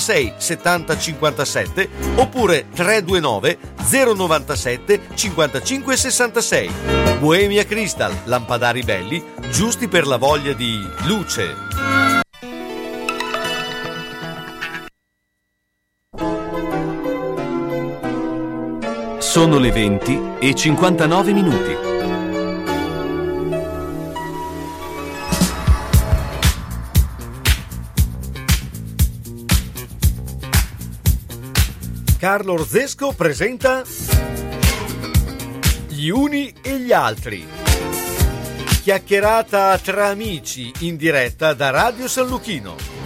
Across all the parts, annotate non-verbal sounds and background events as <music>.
6 70 57 oppure 329 097 55 66. Bohemia Crystal, lampadari belli, giusti per la voglia di luce. Sono le 20 e 59 minuti. Carlo Orzesco presenta Gli uni e gli altri. Chiacchierata tra amici in diretta da Radio San Luchino.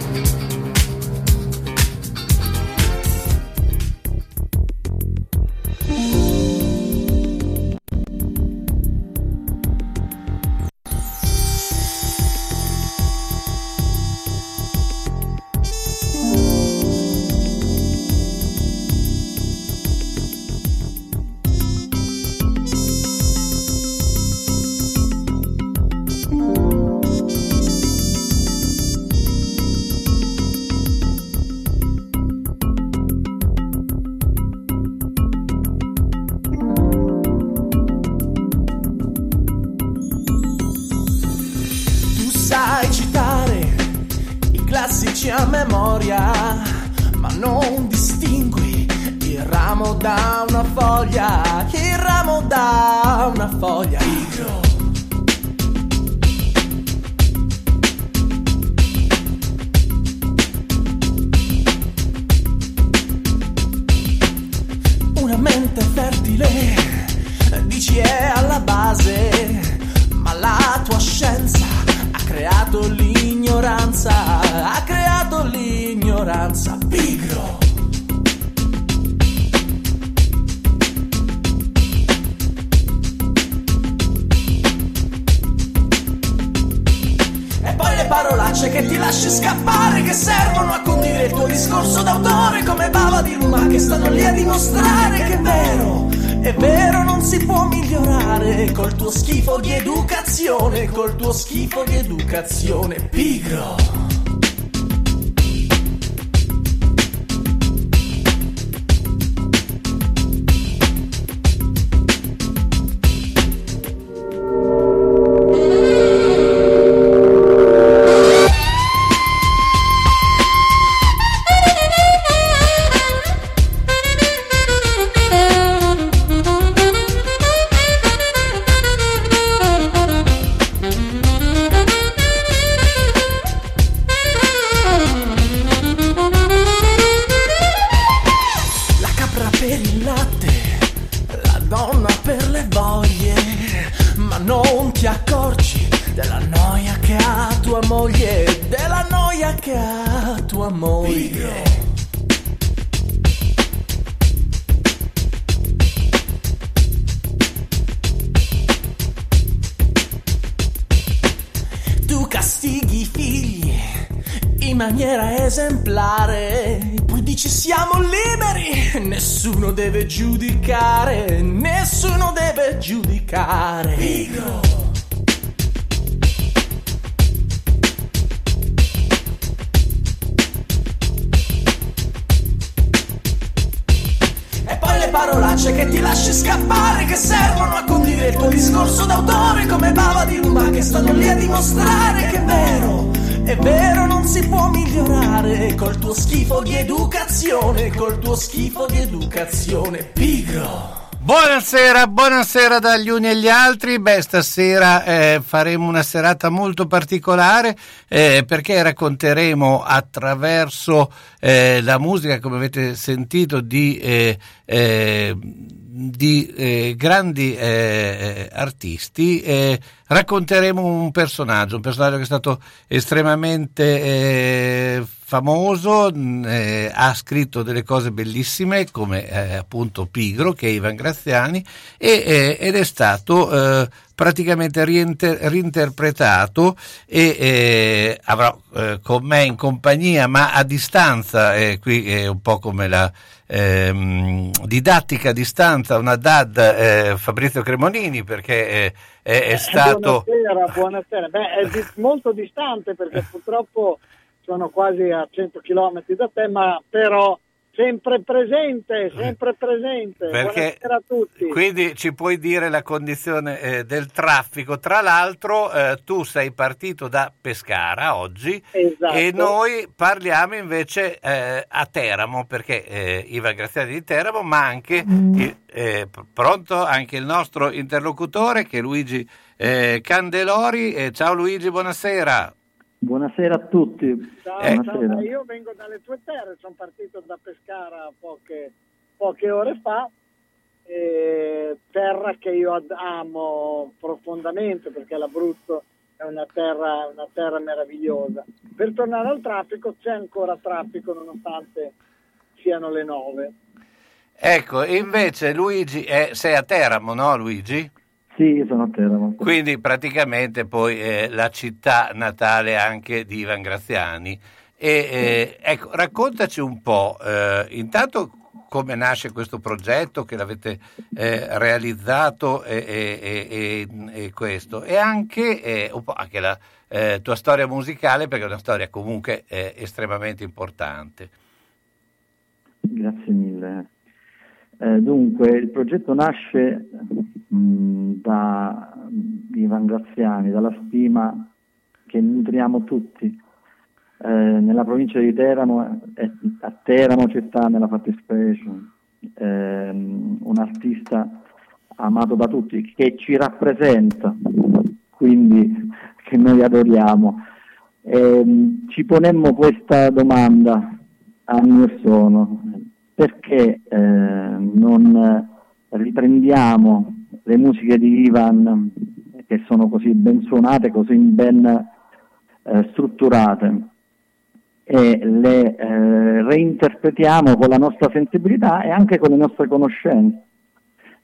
Parolacce che ti lasci scappare che servono a condire il tuo discorso d'autore come bava di luma che stanno lì a dimostrare che è vero, è vero non si può migliorare col tuo schifo di educazione, col tuo schifo di educazione pigro. Buonasera, buonasera dagli uni agli altri. Beh, stasera eh, faremo una serata molto particolare eh, perché racconteremo attraverso eh, la musica, come avete sentito, di, eh, eh, di eh, grandi eh, artisti. eh, racconteremo un personaggio, un personaggio che è stato estremamente eh, famoso, mh, eh, ha scritto delle cose bellissime come eh, appunto Pigro, che è Ivan Graziani, e, eh, ed è stato eh, praticamente riinter- reinterpretato e eh, avrò eh, con me in compagnia, ma a distanza, eh, qui è un po' come la ehm, didattica a distanza, una DAD eh, Fabrizio Cremonini, perché eh, è, è stato... Buonasera, buonasera. Beh, è di- molto distante perché purtroppo sono quasi a 100 km da te, ma però sempre presente, sempre presente. Perché Buonasera a tutti. quindi ci puoi dire la condizione eh, del traffico. Tra l'altro, eh, tu sei partito da Pescara oggi Esatto. e noi parliamo invece eh, a Teramo, perché eh, Iva Graziani di Teramo, ma anche il- eh, pr- pronto anche il nostro interlocutore che è Luigi eh, Candelori. Eh, ciao Luigi, buonasera. Buonasera a tutti. Ciao, Eh, ciao, buonasera. io vengo dalle tue terre, sono partito da Pescara poche, poche ore fa, eh, terra che io ad- amo profondamente perché l'Abruzzo è una terra, una terra meravigliosa. Per tornare al traffico c'è ancora traffico nonostante siano le nove. Ecco, invece Luigi, è- sei a Teramo, no Luigi? Sì, sono a Teramo. Quindi praticamente poi è la città natale anche di Ivan Graziani. E, eh, ecco, raccontaci un po', eh, intanto come nasce questo progetto che l'avete eh, realizzato e, e- questo, e anche eh, un po' anche la eh, tua storia musicale, perché è una storia comunque eh, estremamente importante. Grazie mille. Eh, dunque, il progetto nasce mh, da Ivan Graziani, dalla stima che nutriamo tutti. Eh, nella provincia di Teramo, eh, a Teramo città nella fattispecie, ehm, un artista amato da tutti, che ci rappresenta, quindi che noi adoriamo. Ehm, ci ponemmo questa domanda anni or sono, perché eh, non riprendiamo le musiche di Ivan che sono così ben suonate, così ben eh, strutturate. E le eh, reinterpretiamo con la nostra sensibilità e anche con le nostre conoscenze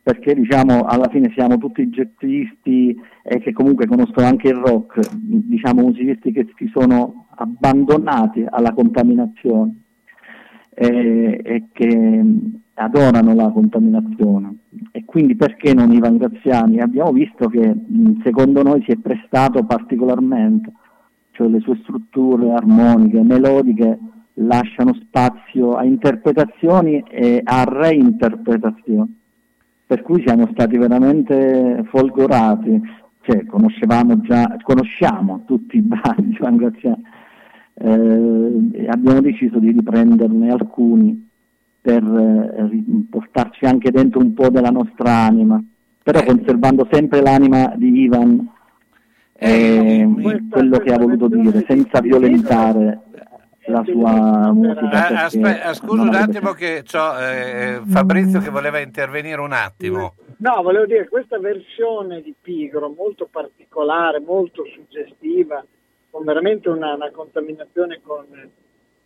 perché diciamo alla fine siamo tutti jazzisti e che comunque conoscono anche il rock, diciamo musicisti che si sono abbandonati alla contaminazione e, e che adorano la contaminazione. E quindi perché non Ivan Graziani? Abbiamo visto che mh, secondo noi si è prestato particolarmente, cioè le sue strutture armoniche, melodiche lasciano spazio a interpretazioni e a reinterpretazioni per cui siamo stati veramente folgorati, cioè conoscevamo già, conosciamo tutti i brani di Ivan Graziani, eh, e abbiamo deciso di riprenderne alcuni per eh, portarci anche dentro un po' della nostra anima, però conservando sempre l'anima di Ivan, eh, quello che ha voluto dire, senza violentare la sua musica. Ah, aspe- scusa un attimo che c'ho eh, Fabrizio che voleva intervenire un attimo. No, volevo dire, questa versione di Pigro, molto particolare, molto suggestiva, con veramente una, una contaminazione con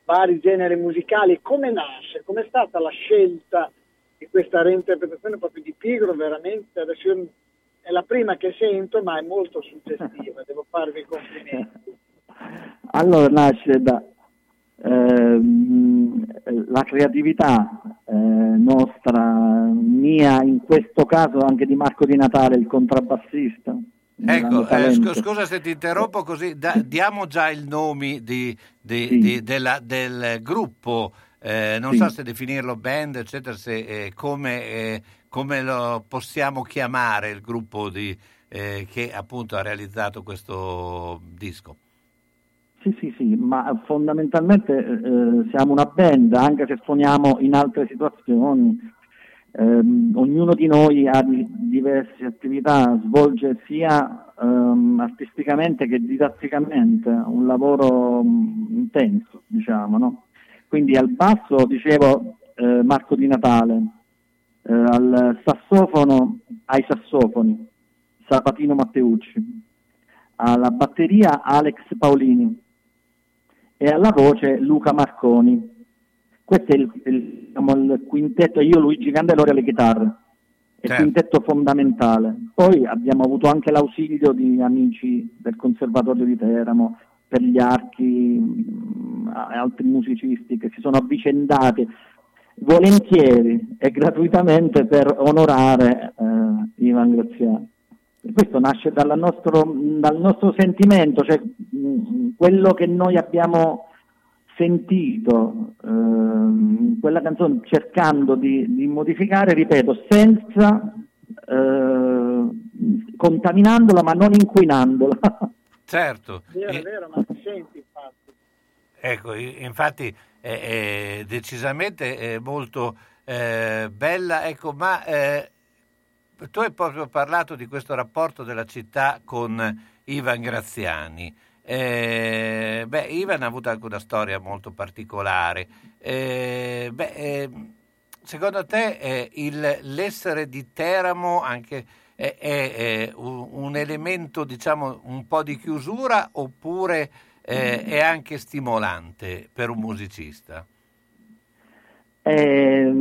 vari generi musicali, come nasce? Com'è stata la scelta di questa reinterpretazione proprio di Pigro? Veramente, adesso io- è la prima che sento, ma è molto suggestiva, <laughs> devo farvi i complimenti. Allora nasce da ehm, la creatività eh, nostra, mia in questo caso anche di Marco Di Natale, il contrabbassista. Ecco, eh, scu- scusa se ti interrompo così, da- diamo già il nome di- di- Sì. di- della- del gruppo, eh, non Sì. so se definirlo band, eccetera, se, eh, come, eh, come lo possiamo chiamare il gruppo di, eh, che appunto ha realizzato questo disco. Sì, sì, sì, ma fondamentalmente eh, siamo una band, anche se suoniamo in altre situazioni. Ehm, ognuno di noi ha di- diverse attività, svolge sia ehm, artisticamente che didatticamente un lavoro mm, intenso, diciamo, no? Quindi al basso, dicevo, eh, Marco Di Natale, eh, al sassofono, ai sassofoni, Sabatino Matteucci, alla batteria Alex Paolini e alla voce Luca Marconi. Questo è il, il- diciamo, il quintetto, io Luigi Candelori alle chitarre, è il Certo. quintetto fondamentale. Poi abbiamo avuto anche l'ausilio di amici del Conservatorio di Teramo, per gli archi e altri musicisti che si sono avvicendati volentieri e gratuitamente per onorare eh, Ivan Graziani. Questo nasce nostro- dal nostro sentimento, cioè mh, quello che noi abbiamo sentito eh, quella canzone cercando di, di modificare, ripeto, senza eh, contaminandola ma non inquinandola. <laughs> Certo. Vero, è vero, ma si sente infatti. Ecco, infatti è, è decisamente è molto eh, bella, ecco, ma eh, tu hai proprio parlato di questo rapporto della città con Ivan Graziani. Eh, beh, Ivan ha avuto anche una storia molto particolare. Eh, beh, eh, secondo te eh, il, l'essere di Teramo anche è, è, è un, un, elemento, diciamo, un po' di chiusura oppure eh, è anche stimolante per un musicista? Eh,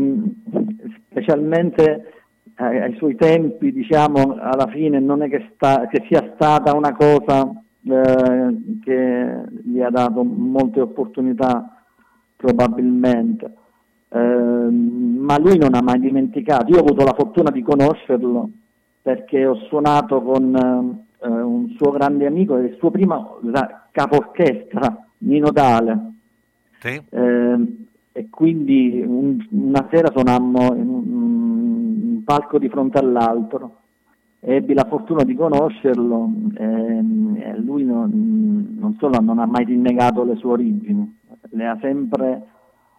specialmente ai suoi tempi, diciamo, alla fine non è che, sta, che sia stata una cosa eh, che gli ha dato molte opportunità, probabilmente. Eh, ma lui non ha mai dimenticato. Io ho avuto la fortuna di conoscerlo perché ho suonato con eh, un suo grande amico, il suo primo capo orchestra, Nino Dale. Sì. Eh, e quindi un, una sera suonammo in un, un, palco di fronte all'altro. Ebbi la fortuna di conoscerlo ehm, e lui non, non, solo non ha mai rinnegato le sue origini, le ha sempre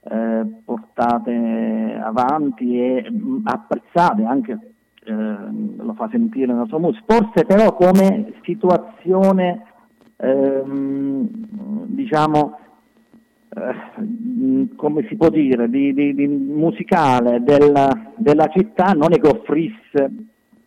eh, portate avanti e mh, apprezzate anche eh, lo fa sentire nella sua musica, forse però come situazione ehm, diciamo eh, come si può dire di, di, di musicale della, della, città non è che offrisse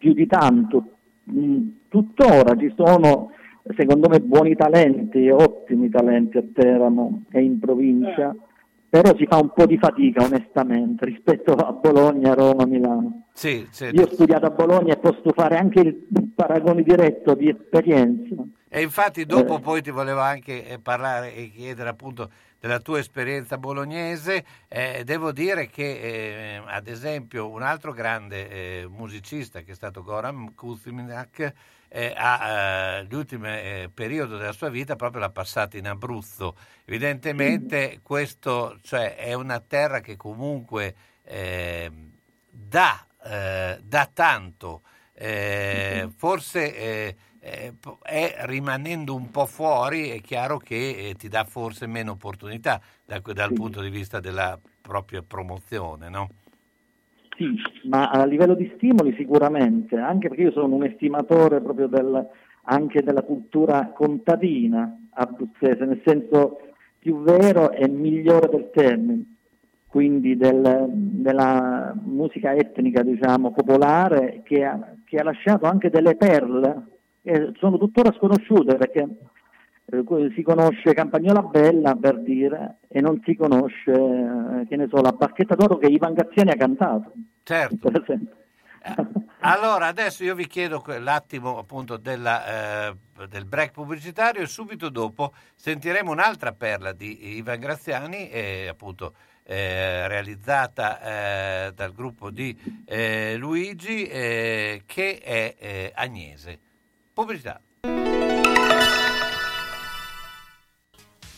più di tanto mm, tuttora ci sono secondo me buoni talenti ottimi talenti a Teramo e in provincia eh però si fa un po' di fatica onestamente <laughs> rispetto a Bologna, Roma, Milano. Sì, sì. Io ho studiato a Bologna e posso fare anche il paragone diretto di esperienza. E infatti dopo eh. poi ti volevo anche eh, parlare e chiedere appunto della tua esperienza bolognese, eh, devo dire che eh, ad esempio un altro grande eh, musicista che è stato Goran Kuzminak eh, ha eh, l'ultimo eh, periodo della sua vita proprio l'ha passata in Abruzzo. Evidentemente questo cioè, è una terra che comunque dà, dà, tanto, eh, è rimanendo un po' fuori, è chiaro che ti dà forse meno opportunità da, dal punto di vista della propria promozione, no? Sì, ma a livello di stimoli sicuramente, anche perché io sono un estimatore proprio del, anche della cultura contadina abruzzese, nel senso più vero e migliore del termine, quindi del, della musica etnica, diciamo, popolare, che ha, che ha lasciato anche delle perle, che sono tuttora sconosciute perché eh, si conosce Campagnola Bella per dire e non si conosce eh, che ne so, la Barchetta d'Oro che Ivan Gazziani ha cantato. Certo. Eh, allora adesso io vi chiedo l'attimo appunto della, eh, del break pubblicitario e subito dopo sentiremo un'altra perla di Ivan Graziani, eh, appunto eh, realizzata eh, dal gruppo di eh, Luigi che è Agnese. Pubblicità.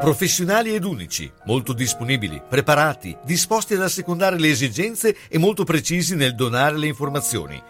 professionali ed unici, molto disponibili, preparati, disposti ad assecondare le esigenze e molto precisi nel donare le informazioni.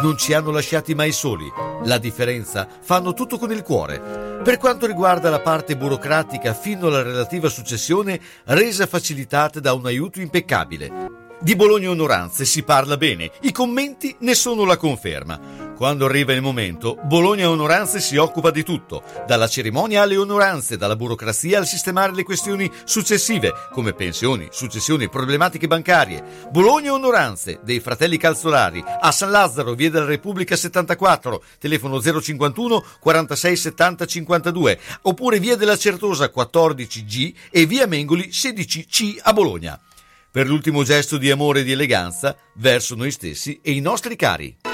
Non ci hanno lasciati mai soli. La differenza fanno tutto con il cuore. Per quanto riguarda la parte burocratica fino alla relativa successione, resa facilitata da un aiuto impeccabile. Di Bologna Onoranze si parla bene, i commenti ne sono la conferma. Quando arriva il momento, Bologna Onoranze si occupa di tutto, dalla cerimonia alle onoranze, dalla burocrazia al sistemare le questioni successive, come pensioni, successioni, problematiche bancarie. Bologna Onoranze, dei fratelli Calzolari, a San Lazzaro, via della Repubblica 74, telefono 051 46 70 52, oppure via della Certosa 14G e via Mengoli 16C a Bologna. Per l'ultimo gesto di amore e di eleganza verso noi stessi e i nostri cari.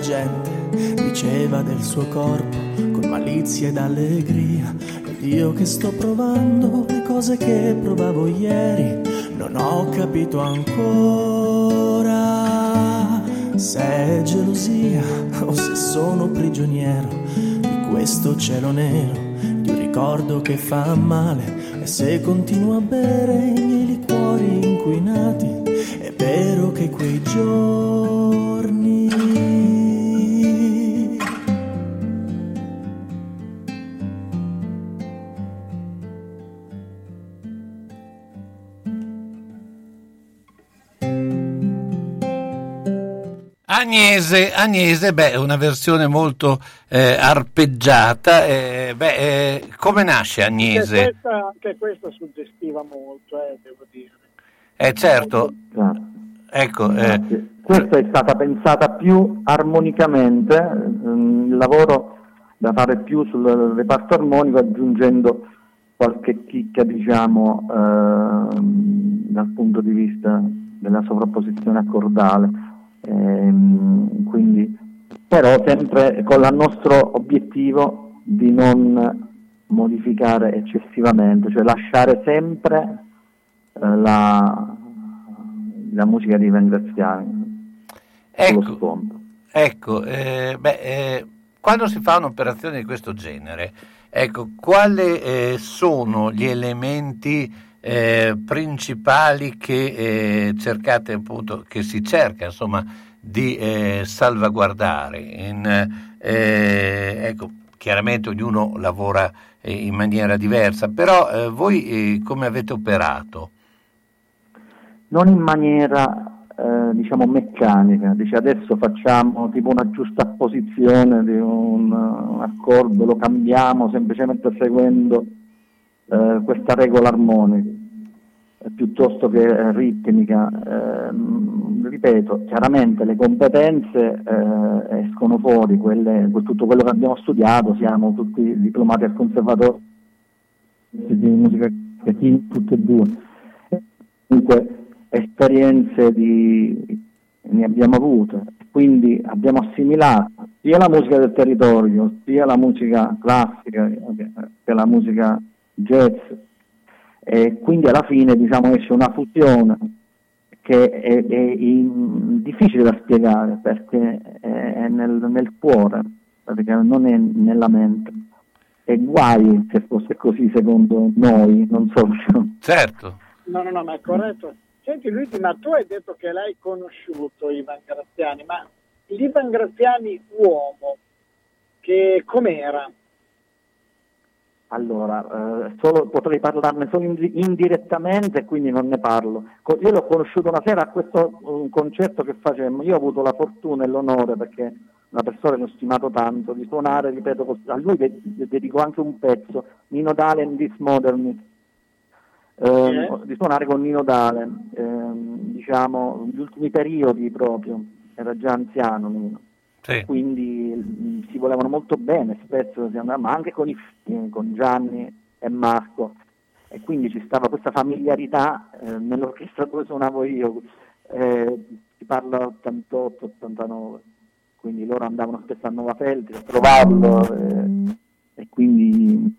Gente diceva del suo corpo con malizia ed allegria. Ed io che sto provando le cose che provavo ieri, non ho capito ancora se è gelosia o se sono prigioniero di questo cielo nero, di un ricordo che fa male. E se continuo a bere i miei liquori inquinati, è vero che quei giorni Agnese, Agnese, beh, una versione molto eh, arpeggiata. eh, beh, eh, come nasce Agnese? questa, che questa suggestiva molto, eh, devo dire. Eh, certo. Ecco, eh, questa è stata pensata più armonicamente, ehm, il lavoro da fare più sul reparto armonico aggiungendo qualche chicca diciamo eh, dal punto di vista della sovrapposizione accordale eh, quindi però sempre con il nostro obiettivo di non modificare eccessivamente cioè lasciare sempre eh, la, la, musica di Vengraziani ecco, ecco eh, beh, eh, quando si fa un'operazione di questo genere, ecco, quali eh, sono gli elementi eh, principali che eh, cercate appunto, che si cerca insomma di eh, salvaguardare? In, eh, ecco, chiaramente ognuno lavora in maniera diversa, però voi come avete operato? Non in maniera eh, diciamo meccanica, dice adesso facciamo tipo una giusta posizione di un, un accordo, lo cambiamo semplicemente seguendo eh, questa regola armonica eh, piuttosto che ritmica. Eh, ripeto, chiaramente le competenze eh, escono fuori, quelle, tutto quello che abbiamo studiato, siamo tutti diplomati al conservatorio di musica tutte e due. Comunque esperienze di, ne abbiamo avute, quindi abbiamo assimilato sia la musica del territorio, sia la musica classica che la musica jazz e quindi alla fine diciamo esce una fusione che è, è in, difficile da spiegare perché è nel, nel cuore, perché non è nella mente. E guai se fosse così secondo noi, non so. Certo. No, no, no, ma è corretto. Senti Luigi, ma tu hai detto che l'hai conosciuto Ivan Graziani, ma l'Ivan Graziani uomo, che com'era? Allora, eh, solo, potrei parlarne solo indirettamente, quindi non ne parlo. Io l'ho conosciuto una sera a questo un concerto che facemmo. Io ho avuto la fortuna e l'onore, perché una persona che ho stimato tanto, di suonare, ripeto, a lui dedico anche un pezzo, Nino Dalen, This Modernist eh, di suonare con Nino Dale, eh, diciamo, negli ultimi periodi proprio, era già anziano Nino. Sì. Quindi mh, si volevano molto bene, spesso si andava, ma anche con i con Gianni e Marco. E quindi ci stava questa familiarità eh, nell'orchestra dove suonavo io, eh, si parla 88-89, quindi loro andavano spesso a Nova Feltri a trovarlo eh, e quindi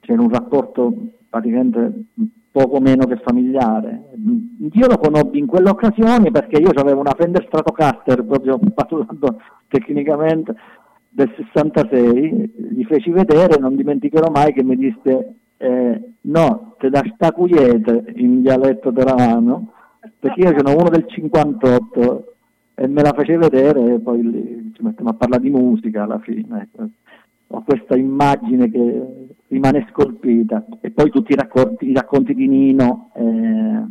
c'era un rapporto praticamente poco meno che familiare. Io lo conobbi in quell'occasione perché io avevo una Fender Stratocaster, proprio parlando tecnicamente, del 66, gli feci vedere, non dimenticherò mai che mi disse eh, no, te da sta cuiete in dialetto teravano, perché io sono uno del 58 e me la fece vedere e poi ci mettiamo a parlare di musica alla fine. Ecco ho questa immagine che rimane scolpita e poi tutti i racconti, i racconti di Nino eh,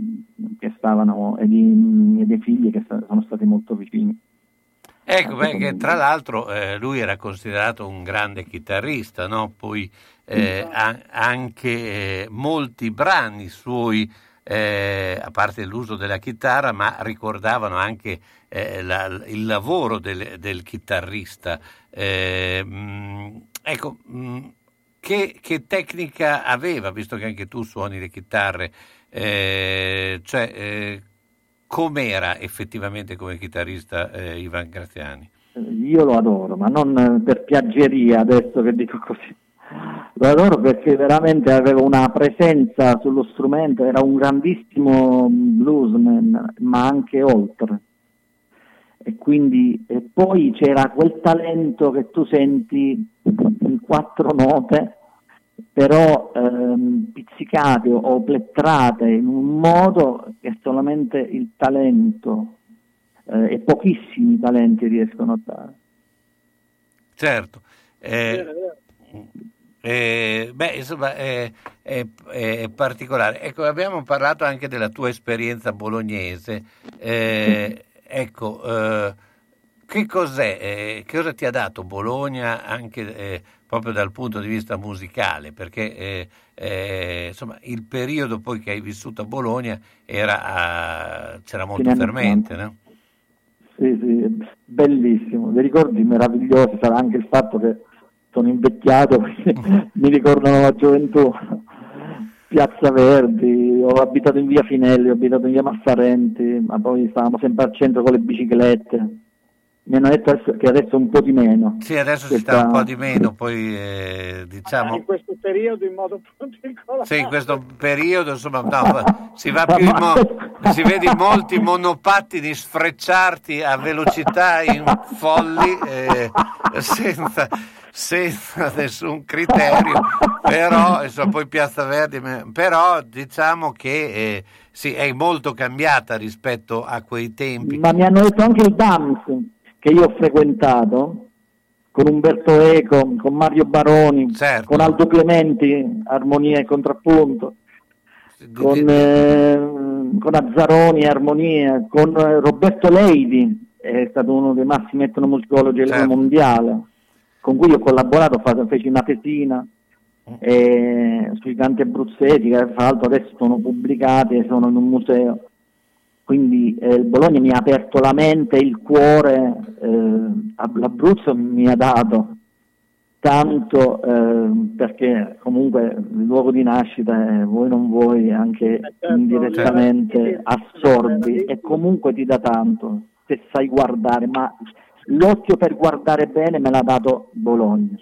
che stavano e, di, e, dei figli che sono stati molto vicini. Ecco, perché tra l'altro eh, lui era considerato un grande chitarrista, no? poi eh, ha, anche eh, molti brani suoi, eh, a parte l'uso della chitarra, ma ricordavano anche eh, la, il lavoro del, del chitarrista. Mh, Ecco, mm, che, che, tecnica aveva, visto che anche tu suoni le chitarre, eh, cioè eh, com'era effettivamente come chitarrista eh, Ivan Graziani? Io lo adoro, ma non per piaggeria adesso che dico così. Lo adoro perché veramente aveva una presenza sullo strumento, era un grandissimo bluesman, ma anche oltre e quindi e poi c'era quel talento che tu senti in quattro note però ehm, pizzicate o plettrate in un modo che solamente il talento eh, e pochissimi talenti riescono a dare. Certo. Eh, eh, beh, insomma, è, è, è, particolare. Ecco, abbiamo parlato anche della tua esperienza bolognese. Eh, Ecco, eh, che cos'è, eh, che cosa ti ha dato Bologna anche eh, proprio dal punto di vista musicale, perché eh, eh, insomma, il periodo poi che hai vissuto a Bologna era a, c'era molto fermente, no? Sì, sì, bellissimo, dei ricordi meravigliosi, sarà anche il fatto che sono invecchiato, <laughs> mi ricordano la gioventù. Piazza Verdi, ho abitato in via Finelli, ho abitato in via Massarenti, ma poi stavamo sempre al centro con le biciclette mi hanno detto che adesso un po' di meno. Sì, adesso questa... si sta un po' di meno, poi eh, diciamo... in questo periodo in modo particolare. Sì, in questo periodo insomma no, <laughs> si, va più mo... si vede molti monopattini sfrecciarti a velocità in folli eh, senza, senza nessun criterio, però insomma, poi Piazza Verdi, però diciamo che... Eh, sì, è molto cambiata rispetto a quei tempi. Ma mi hanno detto anche il DAMS, che io ho frequentato con Umberto Eco, con Mario Baroni, certo. con Aldo Clementi, armonia e contrappunto, con, eh, con Azzaroni, armonia, con eh, Roberto Leidi, è stato uno dei massimi etnomusicologi certo. mondiale, con cui ho collaborato, feci una tesina mm. eh, sui canti abruzzesi, che tra l'altro adesso sono pubblicati e sono in un museo quindi eh, il Bologna mi ha aperto la mente il cuore, eh, l'Abruzzo mi ha dato tanto eh, perché comunque il luogo di nascita è vuoi non vuoi anche eh, certo, indirettamente assorbi e comunque ti dà tanto se sai guardare, ma l'occhio per guardare bene me l'ha dato Bologna.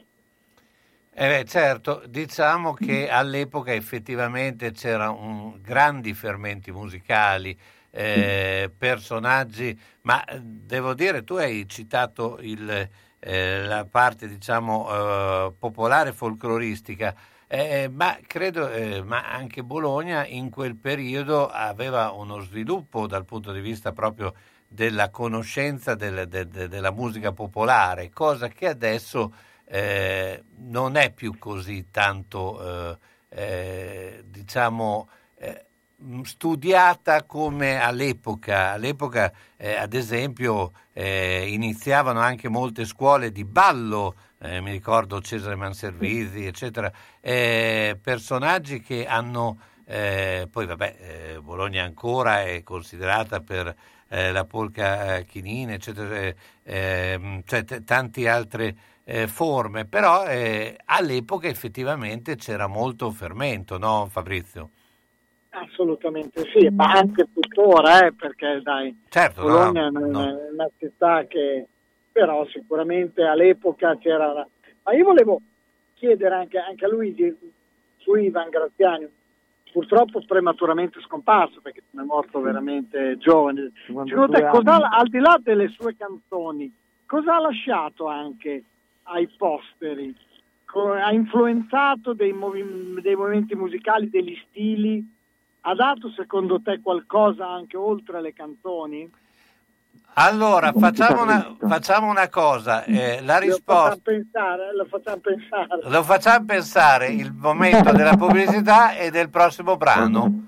Eh beh, certo, diciamo che all'epoca effettivamente c'erano grandi fermenti musicali, eh, personaggi, ma eh, devo dire, tu hai citato il, eh, la parte diciamo eh, popolare folcloristica. Eh, ma credo, eh, ma anche Bologna in quel periodo aveva uno sviluppo dal punto di vista proprio della conoscenza del, de, de, della musica popolare, cosa che adesso eh, non è più così tanto, eh, diciamo, studiata come all'epoca. All'epoca, eh, ad esempio, eh, iniziavano anche molte scuole di ballo, eh, mi ricordo Cesare Manservisi, eccetera, eh, personaggi che hanno, eh, poi vabbè, eh, Bologna ancora è considerata per la polca chinina, eccetera, ehm, cioè t- tante altre forme, però all'epoca effettivamente c'era molto fermento, no Fabrizio? Assolutamente sì, ma anche tuttora, eh, perché dai, certo, Bologna no, è una, no. una, città che però sicuramente all'epoca c'era... Ma io volevo chiedere anche, anche a Luigi su Ivan Graziani, purtroppo prematuramente scomparso perché è morto veramente giovane. Secondo te, cosa, al di là delle sue canzoni, cosa ha lasciato anche ai posteri? Ha influenzato dei, movi- dei movimenti musicali, degli stili? Ha dato secondo te qualcosa anche oltre le canzoni? Allora, facciamo una, facciamo una cosa, eh, la risposta... Lo facciamo pensare, lo facciamo pensare. Lo facciamo pensare il momento della pubblicità e del prossimo brano.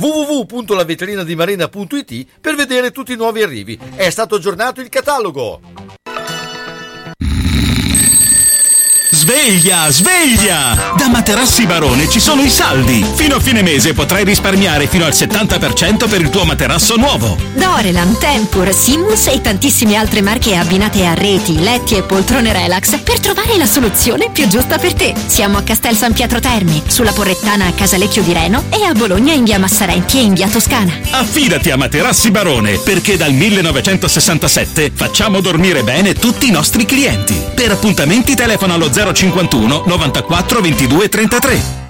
www.lavetrinadimarina.it per vedere tutti i nuovi arrivi. È stato aggiornato il catalogo. Sveglia, sveglia! Da Materassi Barone ci sono i saldi. Fino a fine mese potrai risparmiare fino al 70% per il tuo materasso nuovo. Dorelan, Tempur, Simus e tantissime altre marche abbinate a reti, letti e poltrone relax per trovare la soluzione più giusta per te. Siamo a Castel San Pietro Termi, sulla Porrettana a Casalecchio di Reno e a Bologna in via Massarenti e in via Toscana. Affidati a Materassi Barone perché dal 1967 facciamo dormire bene tutti i nostri clienti. Per appuntamenti telefono allo 051 94 22 33.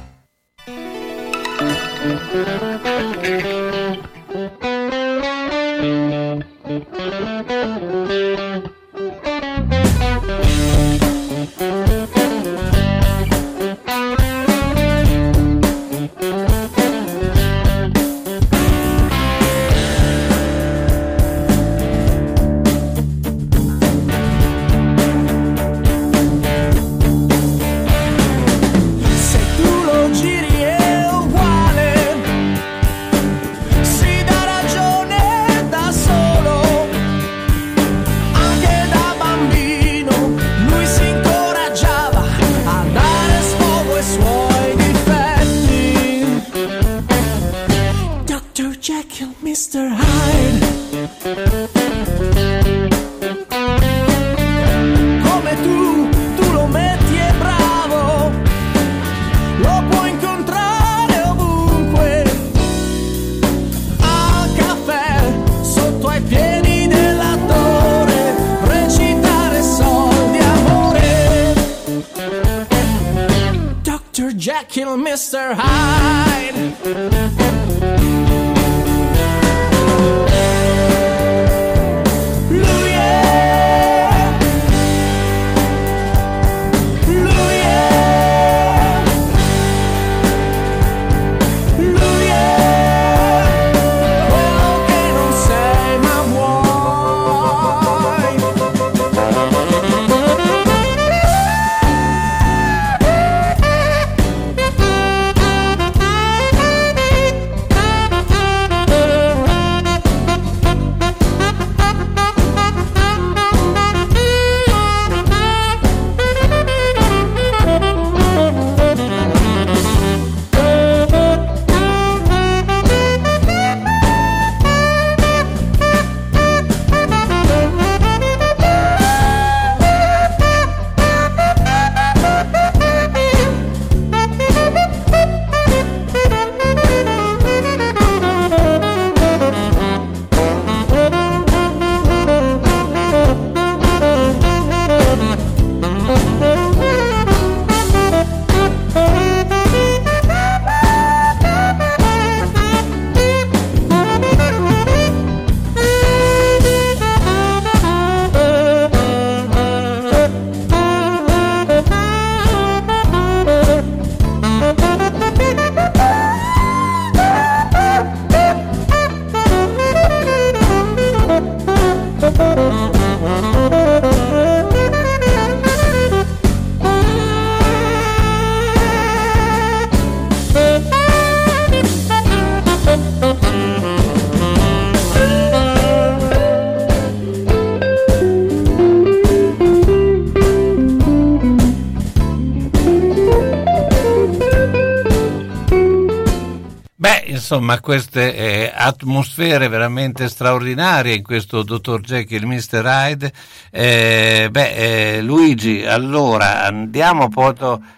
Insomma, queste eh, atmosfere veramente straordinarie in questo Dottor Jekyll, Mr. Hyde. Eh, beh, eh, Luigi, allora andiamo poi,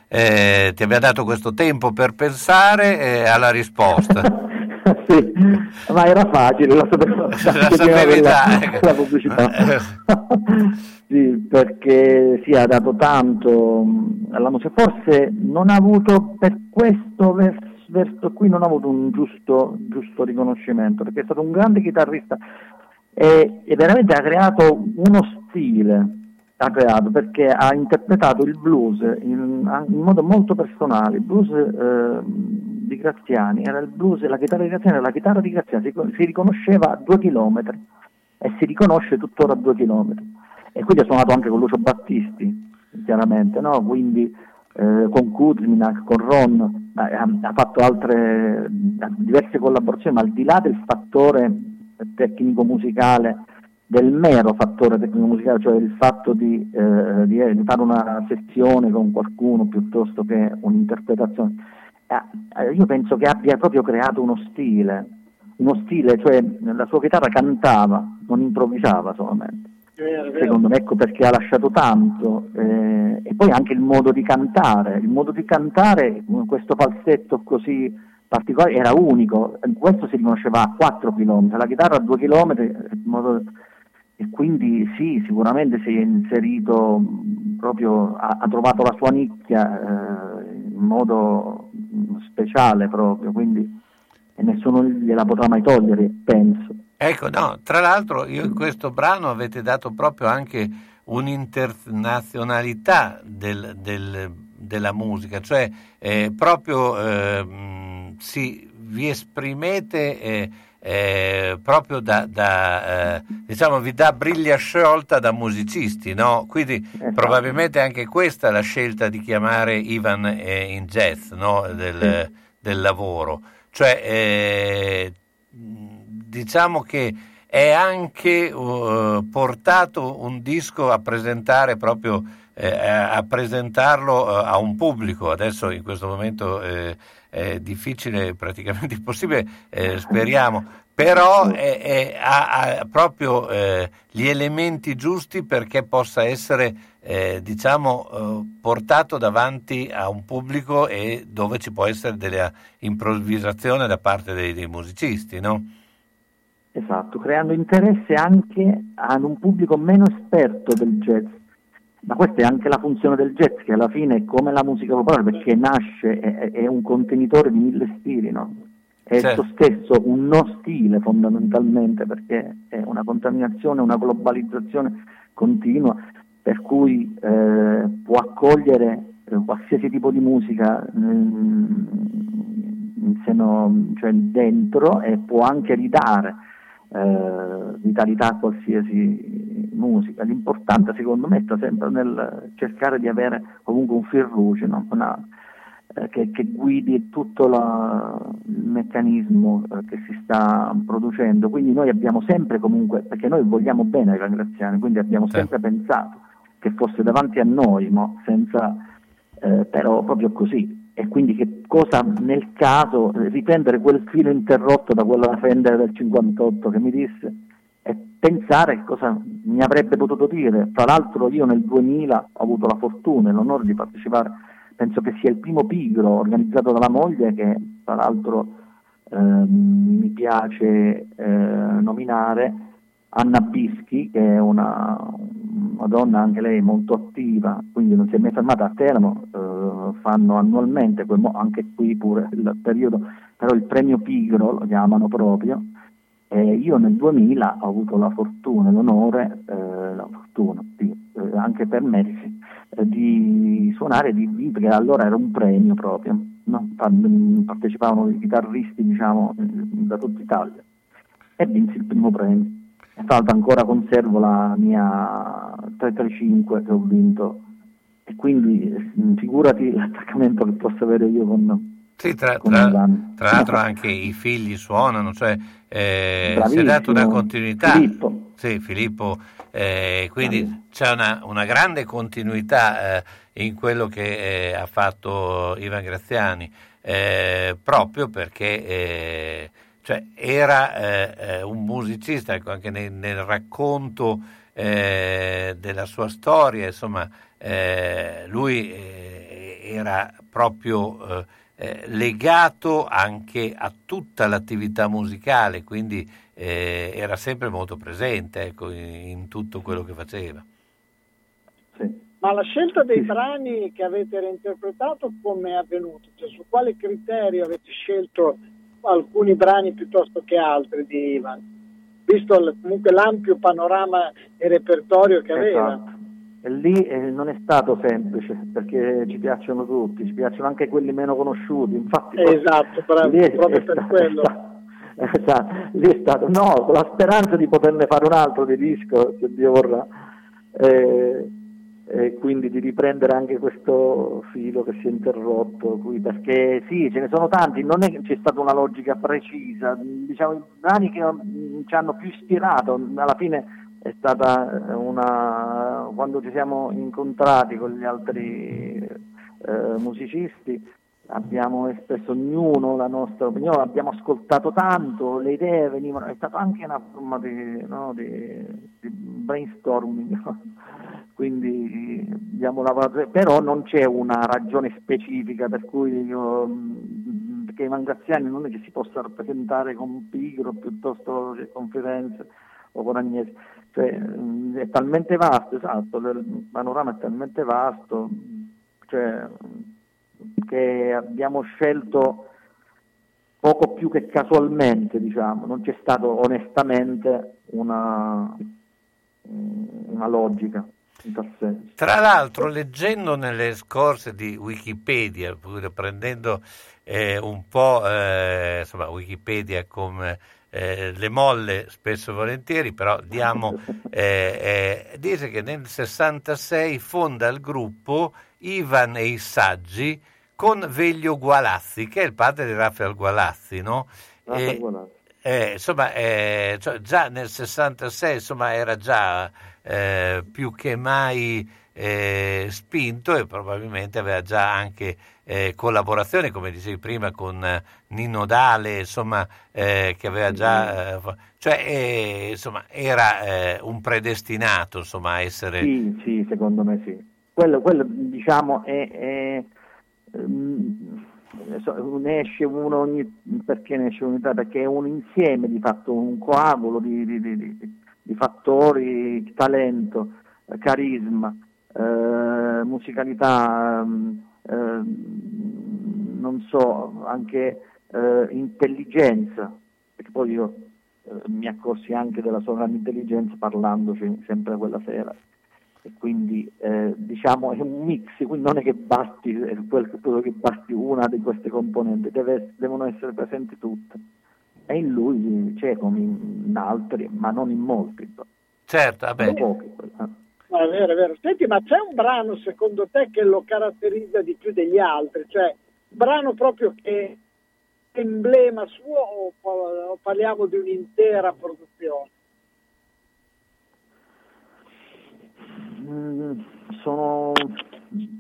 eh, ti abbiamo dato questo tempo per pensare eh, alla risposta. <laughs> sì, ma era facile, sapevo La <laughs> sapevi la, già. la pubblicità. <laughs> Sì, perché sì, ha dato tanto mh, alla musica. Forse non ha avuto per qui non ha avuto un giusto, giusto riconoscimento, perché è stato un grande chitarrista e, e veramente ha creato uno stile, ha creato perché ha interpretato il blues in, in modo molto personale, il blues eh, di Graziani, era il blues, la chitarra di Graziani era la chitarra di Graziani, si, si riconosceva a due chilometri e si riconosce tuttora a due chilometri. E quindi ha suonato anche con Lucio Battisti, chiaramente, no? quindi eh, con Kuzminak, con Ron, ha, ha fatto altre diverse collaborazioni, ma al di là del fattore tecnico-musicale del mero fattore tecnico-musicale, cioè il fatto di, eh, di, fare una sessione con qualcuno piuttosto che un'interpretazione. Eh, io penso che abbia proprio creato uno stile, uno stile, cioè la sua chitarra cantava, non improvvisava solamente. Secondo me ecco perché ha lasciato tanto eh, e poi anche il modo di cantare, il modo di cantare, questo falsetto così particolare era unico, questo si riconosceva a 4 km, la chitarra a 2 km e quindi sì, sicuramente si è inserito proprio, ha, ha trovato la sua nicchia eh, in modo speciale proprio, quindi e nessuno gliela potrà mai togliere, penso. Ecco, no, tra l'altro io in questo brano avete dato proprio anche un'internazionalità del, del, della musica, cioè eh, proprio eh, si, vi esprimete eh, eh, proprio da, da eh, diciamo vi dà briglia sciolta da musicisti, no? Quindi esatto. probabilmente anche questa è la scelta di chiamare Ivan eh, in jazz no? del, sì. del, lavoro. Cioè, eh, diciamo che è anche uh, portato un disco a presentare proprio eh, a presentarlo uh, a un pubblico. Adesso in questo momento eh, è difficile, <laughs> praticamente impossibile, eh, speriamo, però ha, ha, proprio eh, gli elementi giusti perché possa essere eh, diciamo, eh, portato davanti a un pubblico e dove ci può essere della improvvisazione da parte dei, dei musicisti, no? Esatto, creando interesse anche ad un pubblico meno esperto del jazz ma questa è anche la funzione del jazz, che alla fine è come la musica popolare, perché nasce, è, è un contenitore di mille stili, no? È certo. esso stesso un no stile fondamentalmente, perché è una contaminazione, una globalizzazione continua, per cui eh, può accogliere eh, qualsiasi tipo di musica mm, seno, cioè dentro e può anche ridare eh, vitalità a qualsiasi musica. L'importante secondo me sta sempre nel cercare di avere comunque un fil rouge, no? Una, eh, che, che, guidi tutto la, il meccanismo eh, che si sta producendo. Quindi noi abbiamo sempre comunque, perché noi vogliamo bene ai Rangraziani, quindi abbiamo sempre pensato che fosse davanti a noi, no? Senza, eh, però proprio così e quindi che cosa nel caso riprendere quel filo interrotto da quella Fender del 58 che mi disse e pensare cosa mi avrebbe potuto dire. Tra l'altro io nel 2000 ho avuto la fortuna e l'onore di partecipare, penso che sia il primo pigro organizzato dalla moglie che tra l'altro eh, mi piace eh, nominare Anna Bischi, che è una, una, donna anche lei molto attiva, quindi non si è mai fermata a Teramo, eh, fanno annualmente, anche qui pure il periodo, però il premio Pigro lo chiamano proprio, e io nel 2000 ho avuto la fortuna l'onore, eh, la fortuna, di, eh, anche per me, eh, di suonare di, di, perché allora era un premio proprio, no? partecipavano i chitarristi diciamo, da tutta Italia e vinsi il primo premio l'altro ancora conservo la mia 335 che ho vinto e quindi mm, figurati l'attaccamento che posso avere io con sì, tra, tra, tra l'altro anche i figli suonano, cioè eh, si è dato una continuità. Filippo. Sì, Filippo, eh, quindi Bravissimo. c'è una, una, grande continuità eh, in quello che eh, ha fatto Ivan Graziani, eh, proprio perché eh, cioè, era eh, eh, un musicista, ecco, anche nel, nel racconto eh, della sua storia, insomma, eh, lui eh, era proprio eh, legato anche a tutta l'attività musicale, quindi era sempre molto presente ecco, in, in, tutto quello che faceva. Ma la scelta dei brani che avete reinterpretato come è avvenuto? Cioè, su quale criterio avete scelto alcuni brani piuttosto che altri di Ivan, visto comunque l'ampio panorama e repertorio che aveva. Esatto. E lì eh, non è stato semplice perché ci piacciono tutti, ci piacciono anche quelli meno conosciuti. Infatti, esatto, però, è, proprio <laughs> è per stato, quello. <laughs> esatto, lì è stato, no, con la speranza di poterne fare un altro di disco, se Dio vorrà. Eh, e quindi di riprendere anche questo filo che si è interrotto qui, perché sì, ce ne sono tanti, non è che c'è stata una logica precisa, diciamo i brani che ci hanno più ispirato, alla fine è stata una quando ci siamo incontrati con gli altri eh, musicisti abbiamo espresso ognuno la nostra opinione, abbiamo ascoltato tanto, le idee venivano, è stata anche una forma di, no, di, di brainstorming, quindi abbiamo lavorato, però non c'è una ragione specifica per cui io, che Ivan Graziani non è che si possa rappresentare con Pigro piuttosto che con Firenze o con Agnese, cioè, è talmente vasto, esatto, il panorama è talmente vasto, cioè, che abbiamo scelto poco più che casualmente, diciamo, non c'è stato onestamente una, una logica. Tra l'altro, leggendo nelle scorse di Wikipedia, prendendo eh, un po' eh, insomma, Wikipedia come eh, le molle spesso e volentieri, però diamo, <laughs> eh, eh, dice che nel 66 fonda il gruppo Ivan e i Saggi con Veglio Gualazzi, che è il padre di Raffaele Gualazzi, no? E, Gualazzi. Eh, insomma, cioè, già nel 66 insomma, era già eh, più che mai eh, spinto e probabilmente aveva già anche eh, collaborazioni, come dicevi prima, con Nino Dale, insomma, eh, che aveva già... cioè, insomma, era un predestinato insomma, a essere... Sì, sì, secondo me sì. Quello, quello diciamo, è, è Ehm, ne esce uno ogni, perché ne esce unità? Perché è un insieme di fatto, un coagulo di, di, di, di fattori, talento, carisma, eh, musicalità, eh, non so, anche eh, intelligenza, perché poi io eh, mi accorsi anche della grande intelligenza parlandoci sempre quella sera e quindi eh, diciamo è un mix, quindi non è che basti è quello che basti una di queste componenti, deve, devono essere presenti tutte. E in lui c'è come in altri, ma non in molti. Certo, vabbè. Pochi, eh. è vero, è vero. Senti, ma c'è un brano secondo te che lo caratterizza di più degli altri? Cioè, un brano proprio che è emblema suo o, o parliamo di un'intera produzione? Mm, sono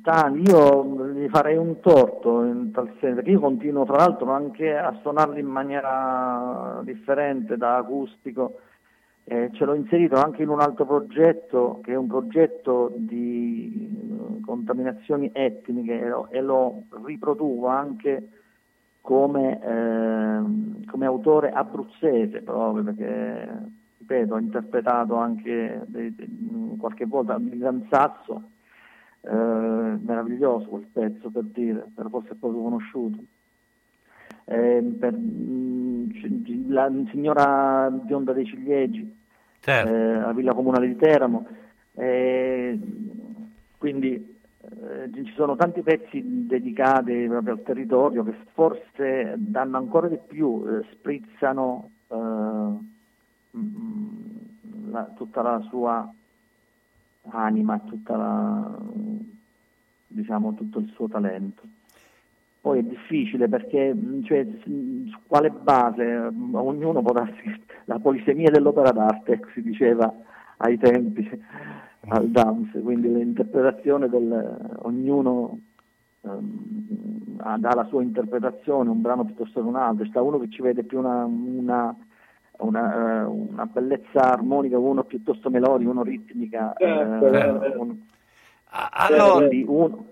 tanti, io gli farei un torto in tal senso, perché io continuo tra l'altro anche a suonarli in maniera differente da acustico, eh, ce l'ho inserito anche in un altro progetto che è un progetto di eh, contaminazioni etniche e lo, e lo riproduco anche come, eh, come autore abruzzese proprio perché ripeto, ho interpretato anche de, de, qualche volta il Gran Sasso, eh, meraviglioso quel pezzo per dire, per forse poco conosciuto. Eh, per, mh, la signora Bionda dei Ciliegi, certo. eh, la Villa Comunale di Teramo, eh, quindi eh, ci sono tanti pezzi dedicati proprio al territorio che forse danno ancora di più, eh, sprizzano la, tutta la sua anima, tutta la, diciamo, tutto il suo talento. Poi è difficile perché cioè, su quale base ognuno può darsi <laughs> la polisemia dell'opera d'arte, <laughs> si diceva ai tempi al Dams, quindi l'interpretazione del ognuno um, dà la sua interpretazione, un brano piuttosto che un altro, sta uno che ci vede più una, una una, uh, una, bellezza armonica, uno piuttosto melodico, uno ritmica, certo, uh, uno, allora... uno,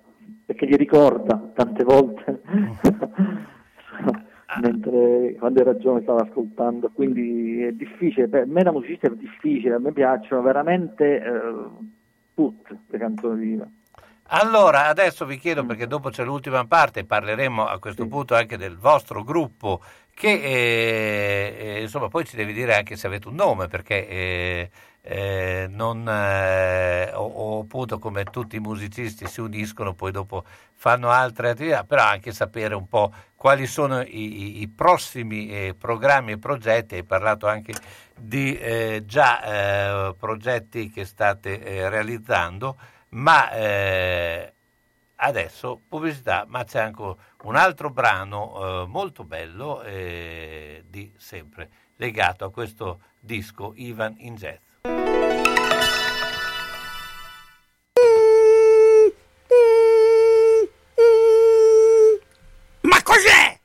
perché gli ricorda tante volte. <laughs> <laughs> Mentre quando era giovane stavo ascoltando, quindi è difficile, per me da musicista è difficile, a me piacciono veramente uh, tutte le canzoni di Iva. Allora, adesso vi chiedo, perché dopo c'è l'ultima parte, parleremo a questo punto anche del vostro gruppo, che eh, eh, insomma poi ci devi dire anche se avete un nome, perché eh, eh non, eh, o, o, appunto come tutti i musicisti si uniscono, poi dopo fanno altre attività, però anche sapere un po' quali sono i, i prossimi eh, programmi e progetti, hai parlato anche di già progetti che state realizzando ma adesso pubblicità, ma c'è anche un altro brano eh, molto bello eh, di sempre, legato a questo disco Ivan in Jazz. Ma cos'è?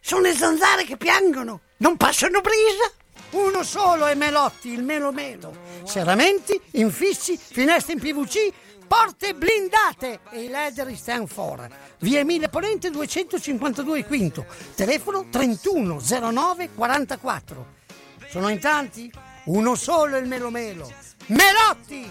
Sono le zanzare che piangono, non passano brisa? Uno solo è Melotti, il Melo Melo. Serramenti, infissi, finestre in PVC, porte blindate e i leder stand for. Via Emile Ponente 252 Quinto, telefono 3109 44. Sono in tanti? Uno solo il Melo Melo. Melotti!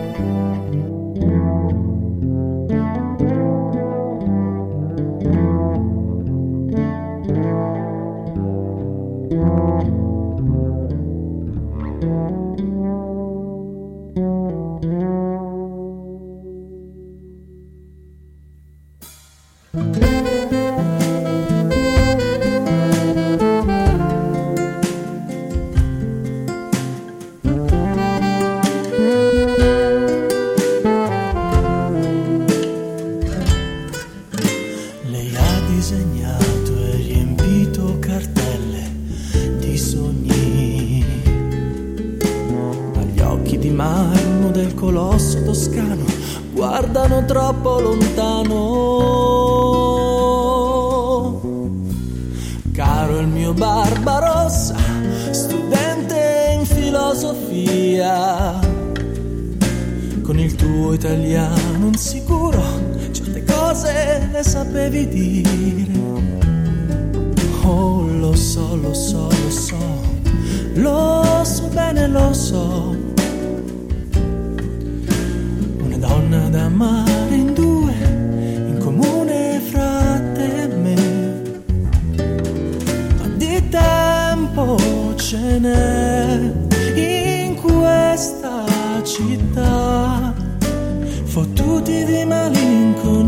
Guardano troppo lontano. Caro il mio Barbarossa, studente in filosofia, con il tuo italiano insicuro, certe cose le sapevi dire. Oh, lo so, lo so, lo so, lo so bene, lo so. Una da amare in due, in comune fra te e me. Ma di tempo ce n'è in questa città, fottuti di malinconia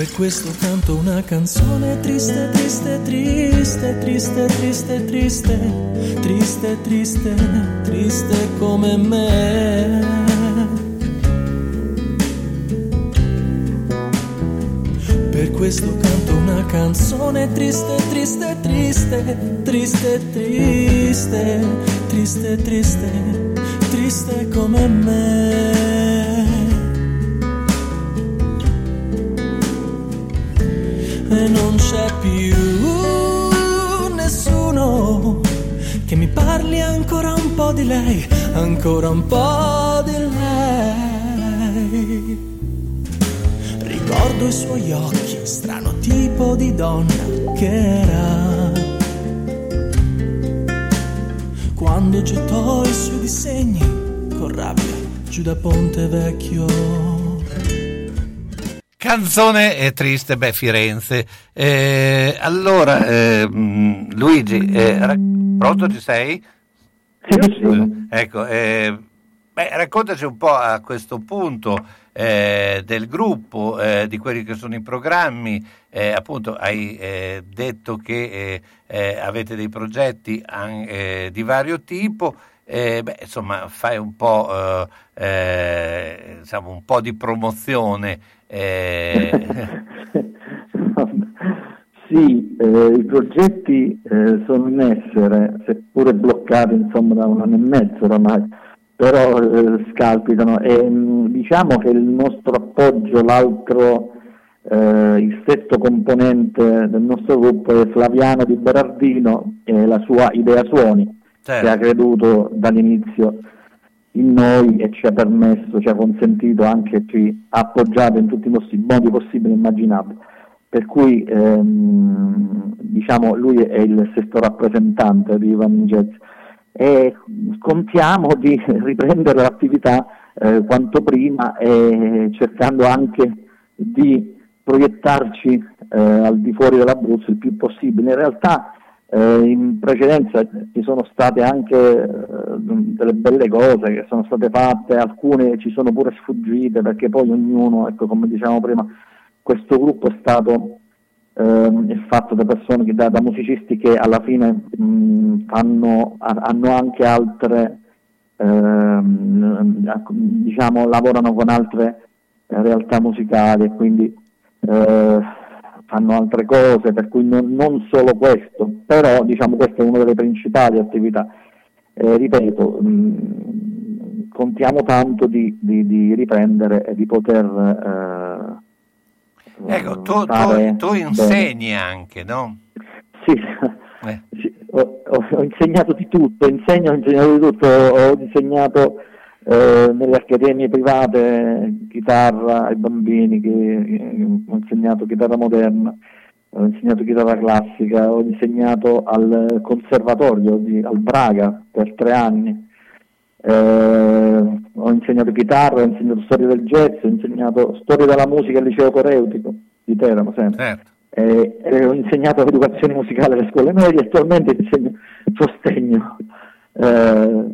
Per questo canto una canzone triste, triste, triste, triste, triste, triste, triste, triste, triste come me. Per questo canto una canzone triste, triste, triste, triste, triste, triste, triste, triste come me. Più nessuno che mi parli ancora un po' di lei, ancora un po' di lei. Ricordo i suoi occhi, strano tipo di donna che era. Quando gettò i suoi disegni con rabbia giù da Ponte Vecchio. Canzone è triste, beh, Firenze. Eh, allora, eh, Luigi, eh, pronto ci sei? Sì, sì. Ecco, eh, Beh, raccontaci un po' a questo punto eh, del gruppo, eh, di quelli che sono i programmi. Eh, appunto, hai eh, detto che eh, avete dei progetti an- di vario tipo. beh, insomma, fai un po', diciamo, un po' di promozione. <laughs> Sì, eh, i progetti eh, sono in essere, seppure bloccati insomma, da un anno e mezzo oramai, però eh, scalpitano e mh, mm, diciamo che il nostro appoggio, l'altro, eh, il sesto componente del nostro gruppo è Flaviano Di Berardino e la sua Idea Suoni, certo. che ha creduto dall'inizio in noi e ci ha permesso, ci ha consentito anche, ci ha appoggiato in tutti i modi possibili e immaginabili per cui ehm, diciamo, lui è il sesto rappresentante di Ivan Jazz e contiamo di <laughs> riprendere l'attività eh, quanto prima e cercando anche di proiettarci eh, al di fuori dell'Abruzzo il più possibile. In realtà eh, in precedenza ci sono state anche eh, delle belle cose che sono state fatte, alcune ci sono pure sfuggite perché poi ognuno, ecco, come diciamo prima, questo gruppo è stato ehm, fatto da persone, che, da, da, musicisti che alla fine mh, fanno, hanno anche altre, ehm, diciamo, lavorano con altre eh, realtà musicali e quindi eh, fanno altre cose, per cui non, non, solo questo, però diciamo questa è una delle principali attività. Eh, ripeto, mh, contiamo tanto di, di, di, riprendere e di poter eh, Ecco, tu, tu, tu insegni bene. anche, no? Sì, eh. ho, ho, insegnato di tutto, insegno, ho insegnato di tutto, ho insegnato eh, nelle accademie private chitarra ai bambini, che, ho insegnato chitarra moderna, ho insegnato chitarra classica, ho insegnato al conservatorio di, al Braga per tre anni eh, ho insegnato chitarra, ho insegnato storia del jazz, ho insegnato storia della musica al liceo coreutico di Teramo sempre. Certo. Eh, eh, ho insegnato educazione musicale alle scuole medie, attualmente insegno sostegno eh,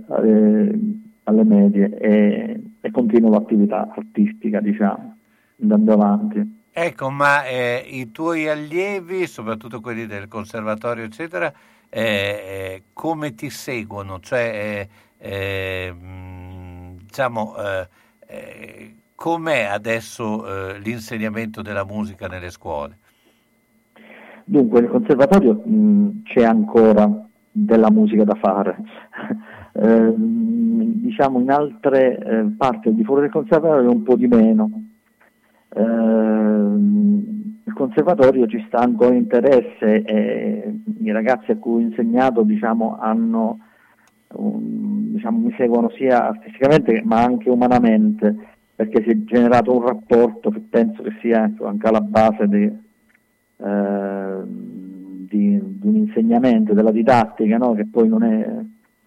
alle, medie e, e, continuo l'attività artistica, diciamo, andando avanti. Ecco, ma eh, i tuoi allievi, soprattutto quelli del conservatorio, eccetera, eh, come ti seguono? Cioè, eh, diciamo, eh, eh, com'è adesso eh, l'insegnamento della musica nelle scuole? Dunque, nel conservatorio mh, c'è ancora della musica da fare. Eh, diciamo in altre eh, parti di fuori del conservatorio un po' di meno. Eh, il conservatorio ci sta ancora interesse e i ragazzi a cui ho insegnato diciamo, hanno um, diciamo, mi seguono sia artisticamente ma anche umanamente, perché si è generato un rapporto che penso che sia ecco, anche alla base di, eh, di, di, un insegnamento, della didattica, no? che poi non è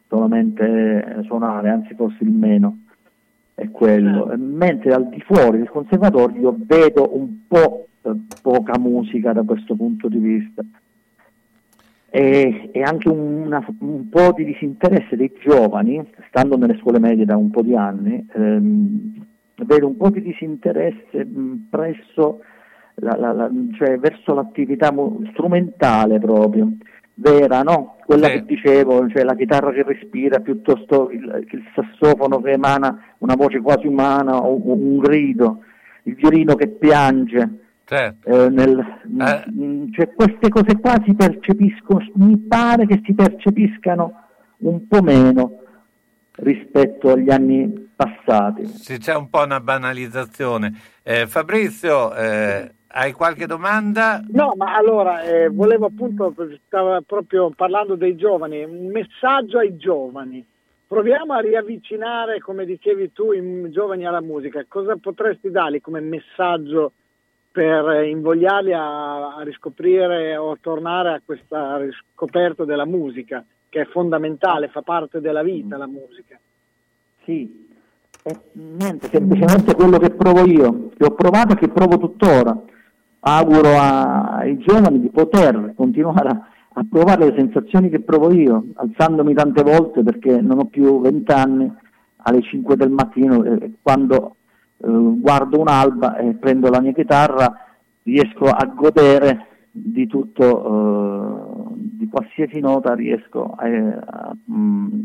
solamente suonare, anzi forse il meno è quello. Mentre al di fuori del conservatorio vedo un po' poca musica da questo punto di vista. E, e anche una, un po' di disinteresse dei giovani, stando nelle scuole medie da un po' di anni, ehm, vedo un po' di disinteresse mh, presso la, la, la, cioè verso l'attività strumentale proprio, vera, no? Quella sì. che dicevo, cioè la chitarra che respira piuttosto il, il sassofono che emana una voce quasi umana o un grido, il violino che piange Certo. Eh, nel, eh. Cioè, queste cose qua si percepiscono, mi pare che si percepiscano un po' meno rispetto agli anni passati. Sì, c'è un po' una banalizzazione. Eh, Fabrizio, eh, hai qualche domanda? No, ma allora eh, volevo appunto, stava proprio parlando dei giovani, un messaggio ai giovani. Proviamo a riavvicinare, come dicevi tu, i giovani alla musica. Cosa potresti dargli come messaggio per invogliarli a, a, riscoprire o a tornare a questa riscoperta della musica, che è fondamentale, fa parte della vita la musica. Sì, è niente, semplicemente quello che provo io, che ho provato e che provo tuttora. Auguro a, ai giovani di poter continuare a, a provare le sensazioni che provo io, alzandomi tante volte perché non ho più vent'anni alle 5 del mattino, eh, quando eh, guardo un'alba e prendo la mia chitarra, riesco a godere di tutto, eh, di qualsiasi nota riesco a, a, mm,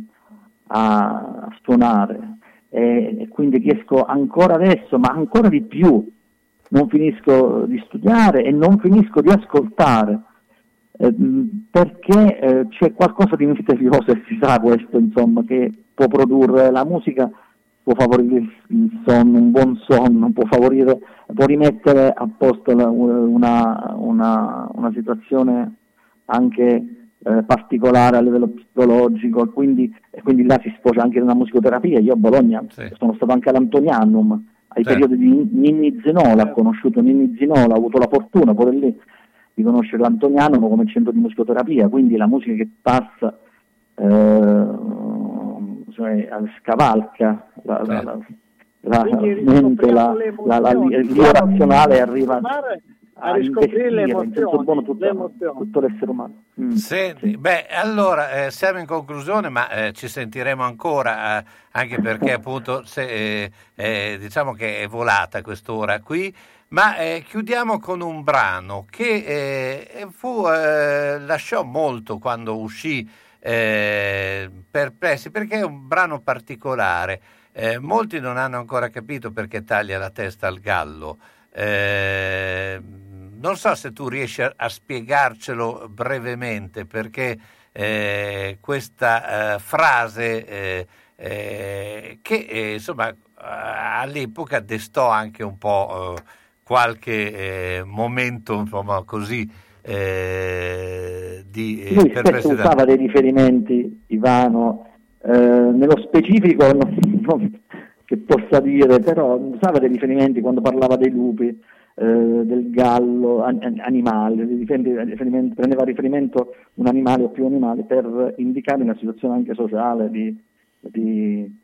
a suonare. E, e quindi riesco ancora adesso, ma ancora di più, non finisco di studiare e non finisco di ascoltare eh, perché eh, c'è qualcosa di misterioso e si sa questo insomma che può produrre la musica può favorire il sonno, un buon sonno, può favorire, può rimettere a posto una, una, una situazione anche eh, particolare a livello psicologico, quindi, e quindi là si sfocia anche nella musicoterapia. Io a Bologna sì. sono stato anche all'Antonianum, ai sì. periodi di Ninni Zinola, ho conosciuto Ninni Zinola, ho avuto la fortuna pure lì di conoscere l'Antonianum come centro di musicoterapia, quindi la musica che passa eh, cioè, scavalca la, la, la, la, mente, la, la, la, l'io razionale arriva a riscoprire le emozioni, buono tutto, tutto, l'essere umano. Mm. Senti, sì. beh, allora eh, siamo in conclusione, ma eh, ci sentiremo ancora, eh, anche perché appunto se, eh, eh, diciamo che è volata quest'ora qui. Ma eh, chiudiamo con un brano che fu, lasciò molto quando uscì eh, perplessi perché è un brano particolare. Eh, molti non hanno ancora capito perché taglia la testa al gallo. Eh, non so se tu riesci a, a spiegarcelo brevemente perché eh, questa eh, frase eh, che insomma all'epoca destò anche un po' qualche momento insomma così eh, di eh, Lui spesso usava dei riferimenti, Ivano, eh, nello specifico non, non, che possa dire, però usava dei riferimenti quando parlava dei lupi, eh, del gallo, an, animale, prendeva riferimento un animale o più animali per indicare una situazione anche sociale di, di,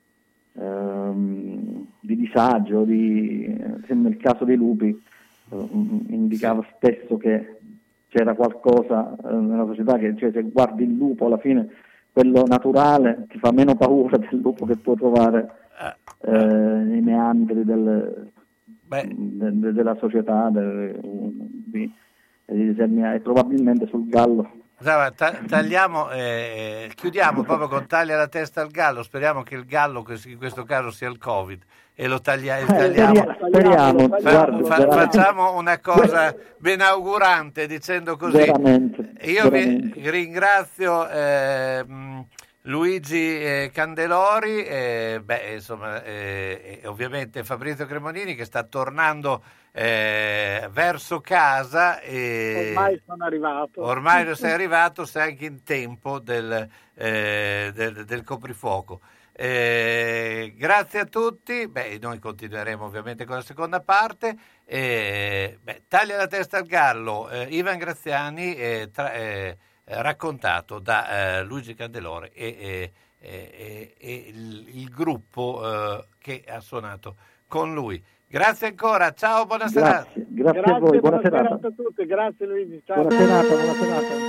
ehm, di disagio, di, nel caso dei lupi eh, indicava spesso che c'era qualcosa eh, nella società che cioè, se guardi il lupo alla fine quello naturale ti fa meno paura del lupo che puoi trovare eh, nei meandri del, de, de, della società del, di, di, e probabilmente sul gallo tagliamo, eh, chiudiamo proprio con taglia la testa al gallo, speriamo che il gallo, in questo caso sia il Covid, e lo taglia, eh, tagliamo. Speriamo, fa, fa, facciamo una cosa benaugurante dicendo così. Veramente, Io veramente. vi ringrazio. Eh, Luigi eh, Candelori, eh, beh, insomma, eh, ovviamente Fabrizio Cremonini che sta tornando eh, verso casa. E ormai sono arrivato. Ormai <laughs> sei arrivato, sei anche in tempo del, eh, del, del coprifuoco. Eh, grazie a tutti, beh, noi continueremo ovviamente con la seconda parte. Eh, beh, taglia la testa al gallo, Ivan Graziani, tra, raccontato da eh, Luigi Candelore e, e, e il, il, gruppo eh, che ha suonato con lui. Grazie ancora, ciao, buona serata. Grazie, grazie, a voi, buona, buona serata. a tutti, grazie Luigi, ciao. Buona serata, buona serata.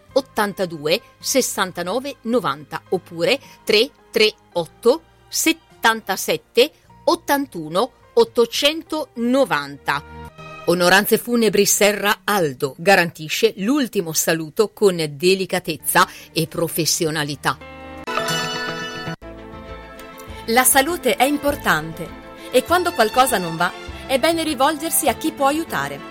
82 69 90 oppure 338 77 81 890. Onoranze Funebri Serra Aldo garantisce l'ultimo saluto con delicatezza e professionalità. La salute è importante e quando qualcosa non va è bene rivolgersi a chi può aiutare.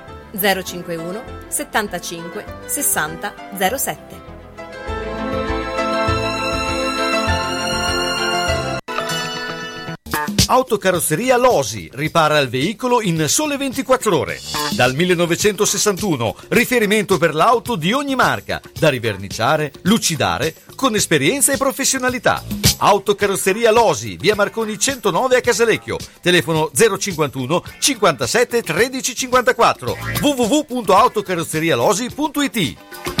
051 75 60 07. Autocarrozzeria Losi ripara il veicolo in sole 24 ore. Dal 1961, riferimento per l'auto di ogni marca, da riverniciare, lucidare, con esperienza e professionalità. Autocarrozzeria Losi, via Marconi 109 a Casalecchio. Telefono 051 57 13 54 www.autocarrozzerialosi.it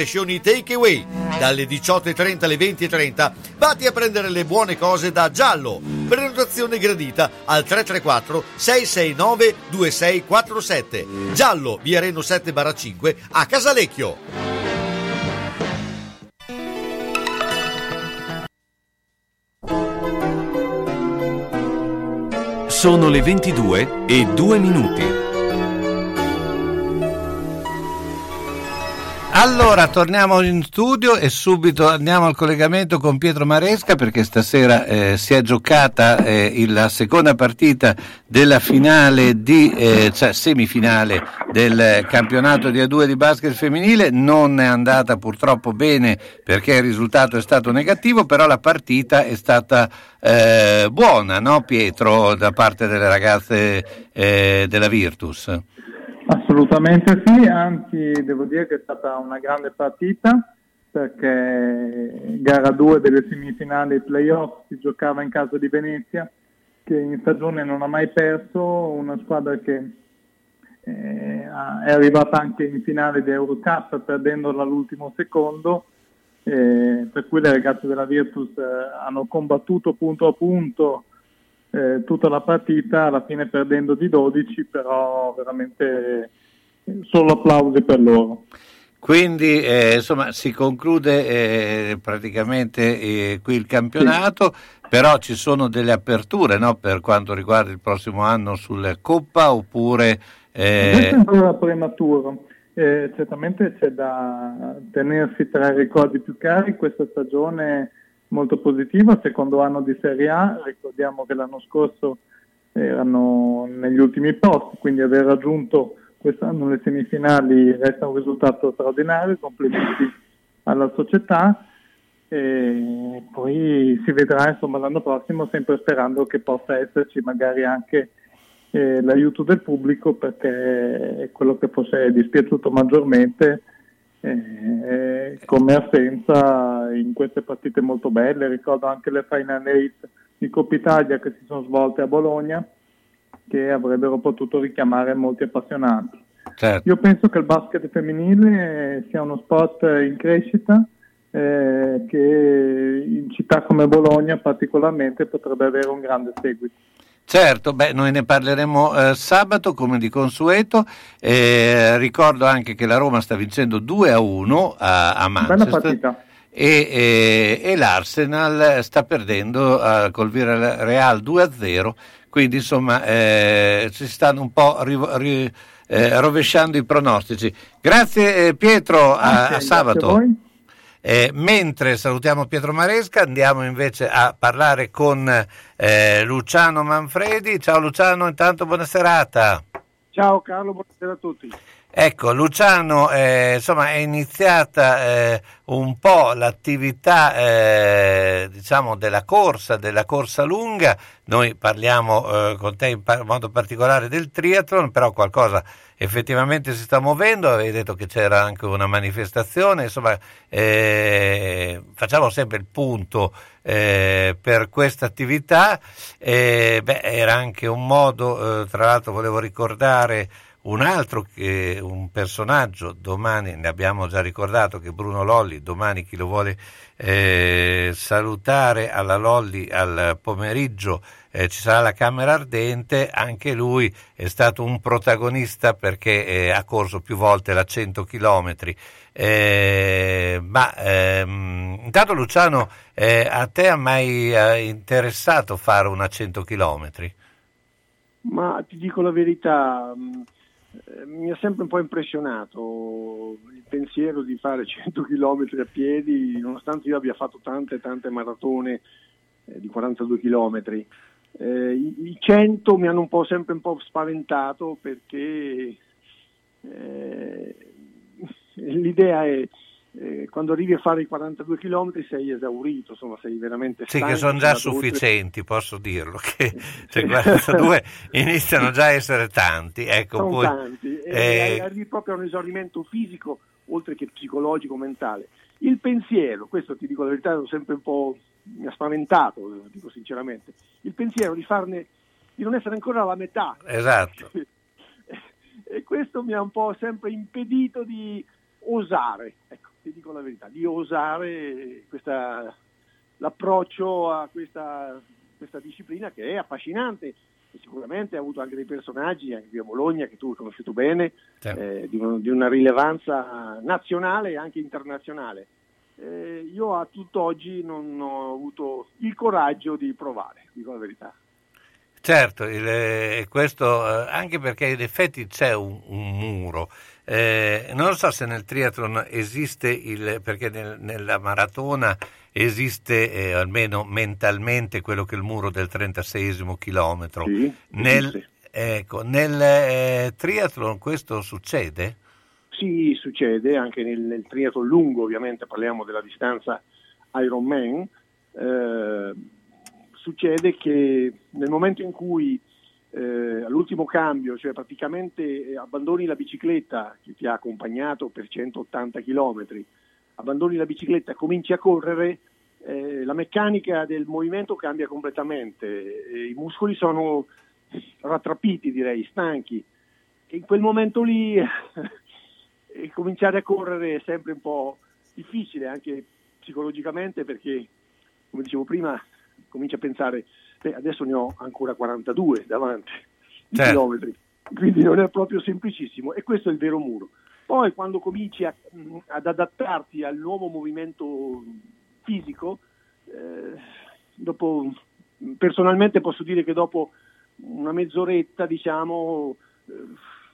crescioni takeaway. Dalle 18.30 alle 20.30 vatti a prendere le buone cose da Giallo. Prenotazione gradita al 334 669 2647. Giallo, via Reno 7 5 a Casalecchio. Sono le 22 e 2 minuti. Allora, torniamo in studio e subito andiamo al collegamento con Pietro Maresca perché stasera eh, si è giocata eh, la seconda partita della finale di, eh, cioè semifinale del campionato di A2 di basket femminile. Non è andata purtroppo bene perché il risultato è stato negativo, però la partita è stata eh, buona, no Pietro, da parte delle ragazze eh, della Virtus? Assolutamente sì, anzi devo dire che è stata una grande partita perché gara 2 delle semifinali playoff si giocava in casa di Venezia che in stagione non ha mai perso, una squadra che eh, è arrivata anche in finale di Eurocup perdendola all'ultimo secondo, eh, per cui le ragazze della Virtus eh, hanno combattuto punto a punto eh, tutta la partita, alla fine perdendo di 12, però veramente eh, solo applausi per loro. Quindi eh, insomma si conclude eh, praticamente eh, qui il campionato, sì. però ci sono delle aperture no, per quanto riguarda il prossimo anno sulla Coppa oppure... Eh... È ancora prematuro. Eh, certamente c'è da tenersi tra i ricordi più cari questa stagione molto positiva, secondo anno di Serie A, ricordiamo che l'anno scorso erano negli ultimi posti, quindi aver raggiunto quest'anno le semifinali resta un risultato straordinario, complimenti alla società. E poi si vedrà insomma l'anno prossimo sempre sperando che possa esserci magari anche eh, l'aiuto del pubblico perché quello che forse è dispiaciuto maggiormente eh, come assenza in queste partite molto belle ricordo anche le Final Eight di Coppa Italia che si sono svolte a Bologna che avrebbero potuto richiamare molti appassionati Certo. io penso che il basket femminile sia uno sport in crescita eh, che in città come Bologna particolarmente potrebbe avere un grande seguito. Certo, beh, noi ne parleremo eh, sabato come di consueto. Eh, ricordo anche che la Roma sta vincendo 2 a 1 a, a Manchester. E, e- e l'Arsenal sta perdendo eh, col Real 2 a 0, quindi insomma eh, si stanno un po' ri- ri- eh, rovesciando i pronostici. Grazie eh, Pietro, a, a sabato. Eh, mentre salutiamo Pietro Maresca, andiamo invece a parlare con eh, Luciano Manfredi. Ciao Luciano, intanto buona serata. Ciao Carlo, buonasera a tutti. Ecco, Luciano, eh, insomma, è iniziata eh, un po' l'attività, eh, diciamo, della corsa, della corsa lunga. Noi parliamo eh, con te in pa- modo particolare del triathlon, però qualcosa effettivamente si sta muovendo. Avevi detto che c'era anche una manifestazione, insomma, eh, facciamo sempre il punto eh, per questa attività. Era anche un modo, tra l'altro volevo ricordare un altro che un personaggio, domani ne abbiamo già ricordato che Bruno Lolli, domani chi lo vuole eh, salutare alla Lolli al pomeriggio eh, ci sarà la Camera Ardente, anche lui è stato un protagonista perché eh, ha corso più volte la 100 km. ma ehm, intanto Luciano, eh, a te ha mai eh, interessato fare una 100 km? Ma ti dico la verità, mh, eh, mi ha sempre un po' impressionato il pensiero di fare 100 km a piedi, nonostante io abbia fatto tante tante maratone eh, di 42 km. Eh, i, I 100 mi hanno un po' sempre un po' spaventato perché eh, l'idea è eh, quando arrivi a fare i 42 km sei esaurito, insomma sei veramente Sì, stanco. che sono già andato oltre- sufficienti, posso dirlo, che cioè, 42 <laughs> iniziano già a essere tanti. Ecco, sono poi, tanti e eh, arrivi proprio a un esaurimento fisico oltre che psicologico mentale il pensiero questo ti dico la verità l'ho sempre un po' mi ha spaventato lo dico sinceramente il pensiero di farne di non essere ancora alla metà esatto. <laughs> e questo mi ha un po' sempre impedito di osare dico la verità di osare questa, l'approccio a questa, questa disciplina che è affascinante e sicuramente ha avuto anche dei personaggi anche qui a Bologna che tu hai conosciuto bene Certo. eh, di, un- di una rilevanza nazionale e anche internazionale Eh, io a tutt'oggi non ho avuto il coraggio di provare dico la verità Certo, il- eh, questo eh, anche perché in effetti c'è un, un muro. Eh, non lo so se nel triathlon esiste il perché nel- nella maratona esiste eh, almeno mentalmente quello che è il muro del 36 chilometro. Sì, nel, ecco, nel eh, triathlon questo succede? Sì, succede anche nel, nel triathlon lungo, ovviamente parliamo della distanza Ironman. eh, succede che nel momento in cui eh, all'ultimo cambio, cioè praticamente eh, abbandoni la bicicletta che ti ha accompagnato per 180 km, abbandoni la bicicletta, cominci a correre, eh, la meccanica del movimento cambia completamente, i muscoli sono rattrapiti, direi, stanchi. E in quel momento lì <laughs> e cominciare a correre è sempre un po' difficile anche psicologicamente perché, come dicevo prima, cominci a pensare, adesso ne ho ancora 42 davanti di Certo. chilometri, quindi non è proprio semplicissimo e questo è il vero muro. Poi quando cominci a- ad adattarti al nuovo movimento fisico, eh, dopo, personalmente posso dire che dopo una mezz'oretta, diciamo, eh,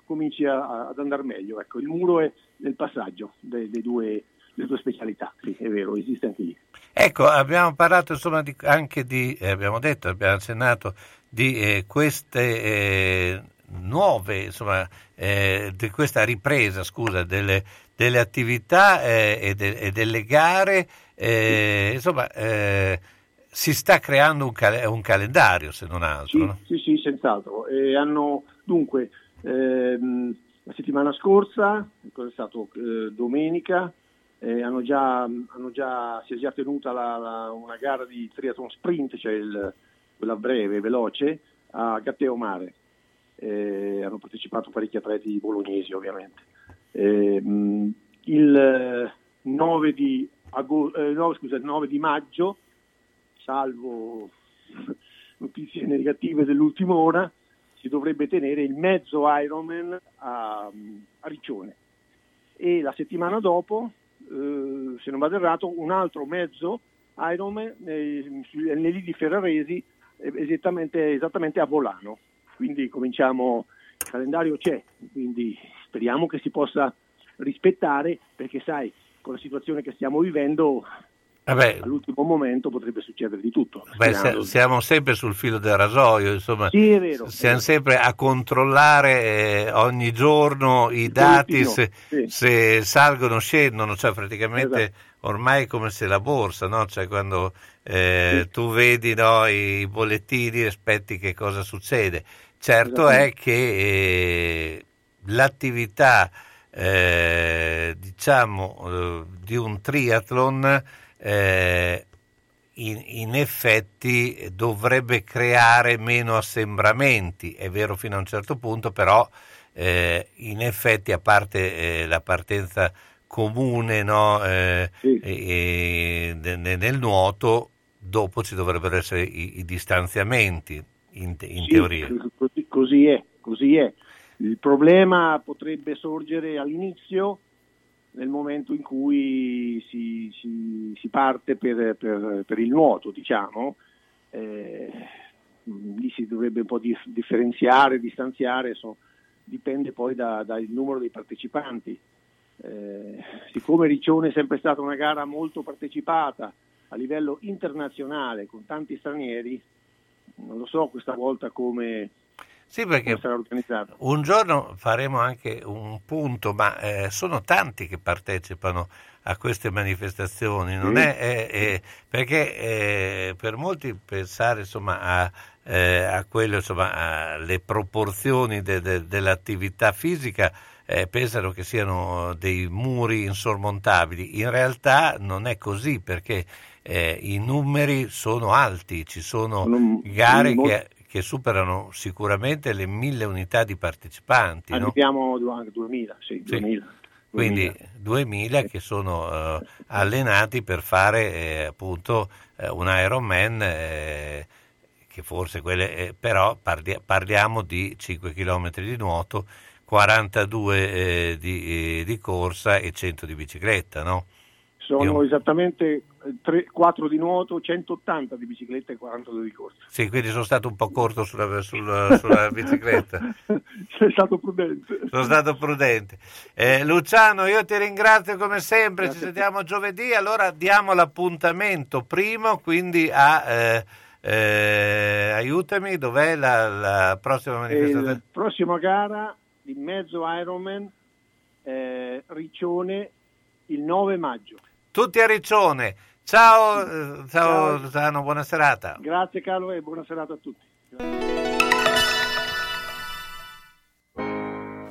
cominci a- ad andare meglio. Ecco, il muro è nel passaggio dei, dei due, delle due specialità, sì, è vero, esiste anche lì. Ecco, abbiamo parlato insomma di- anche di, eh, abbiamo detto, abbiamo accennato di eh, queste eh, nuove, insomma, eh, di questa ripresa, scusa, delle, delle attività eh, e, de- e delle gare, eh, insomma, si sta creando un, cal- un calendario se non altro. no? Sì, sì, senz'altro. E hanno dunque ehm, la settimana scorsa, cosa è stato domenica, eh, hanno già, hanno già- si è già tenuta la- la- una gara di triathlon sprint, cioè il- quella breve, veloce, a Gatteo Mare. Eh, hanno partecipato parecchi atleti bolognesi ovviamente. Eh, il eh, 9 di, ago- eh, no, scusa, il 9 di maggio, salvo <laughs> notizie negative dell'ultima ora, si dovrebbe tenere il mezzo Ironman a, a Riccione e la settimana dopo, eh, se non vado errato, un altro mezzo Ironman nei, nei lidi ferraresi eh, esattamente, esattamente a Volano. Quindi cominciamo, il calendario c'è, quindi speriamo che si possa rispettare perché sai, con la situazione che stiamo vivendo Vabbè, all'ultimo momento potrebbe succedere di tutto. Beh, se- siamo sempre sul filo del rasoio, insomma, Sì, vero, siamo sempre a controllare eh, ogni giorno i dati, se, sì. se salgono o scendono, cioè praticamente Esatto. ormai è come se la borsa, no? cioè quando eh, tu vedi no, i bollettini e aspetti che cosa succede. Certo è che eh, l'attività eh, diciamo eh, di un triathlon eh, in, in effetti dovrebbe creare meno assembramenti, è vero fino a un certo punto, però eh, in effetti a parte eh, la partenza comune no, eh, ne- nel nuoto, dopo ci dovrebbero essere i, i distanziamenti in, in Sì, teoria. Così, così è, così è. Il problema potrebbe sorgere all'inizio, nel momento in cui si, si- si parte per, per- per il nuoto, diciamo. Eh, mh, lì si dovrebbe un po' dif- differenziare, distanziare, so- dipende poi da- dal numero dei partecipanti. Eh, siccome Riccione è sempre stata una gara molto partecipata a livello internazionale con tanti stranieri, non lo so questa volta come, Sì, perché. Un giorno faremo anche un punto, ma eh, sono tanti che partecipano a queste manifestazioni, non Sì. è, è- è- perché eh, per molti pensare insomma, a, eh, a quello, insomma, alle proporzioni de- de- dell'attività fisica eh, pensano che siano dei muri insormontabili, in realtà non è così perché eh, i numeri sono alti, ci sono Sono gare molto- che che superano sicuramente le mille unità di partecipanti, no? Arriviamo du- anche 2000, sì, 2000. quindi 2000 che sono eh, allenati per fare eh, appunto eh, un Ironman eh, che forse quelle eh, però parli- parliamo di 5 km di nuoto 42 eh, di, di corsa e 100 di bicicletta no? Sono Io- esattamente 4 di nuoto, 180 di bicicletta e 42 di corsa. Sì, quindi sono stato un po' corto sulla, sulla- <laughs> sulla bicicletta. Sei stato prudente. Sono stato prudente. Eh, Luciano, io ti ringrazio come sempre, Grazie ci sentiamo giovedì, allora diamo l'appuntamento primo, quindi a... eh, eh, aiutami, dov'è la, la prossima manifestazione? il prossima gara di mezzo Ironman eh, Riccione il 9 maggio. Tutti a Riccione. Ciao, eh, ciao, Ciao. Luciano, buona serata. Grazie Carlo e buona serata a tutti.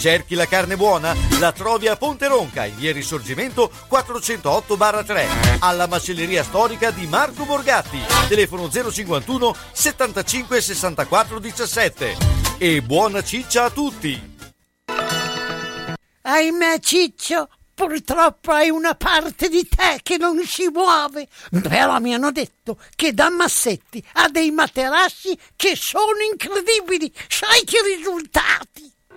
Cerchi la carne buona? La trovi a Ponte Ronca, in via Risorgimento 408-3, alla macelleria storica di Marco Borgatti, telefono 051 75 64 17. E buona ciccia a tutti! Ahimè, Ciccio, purtroppo hai una parte di te che non si muove. Però mi hanno detto che da Massetti ha dei materassi che sono incredibili. Sai che risultati?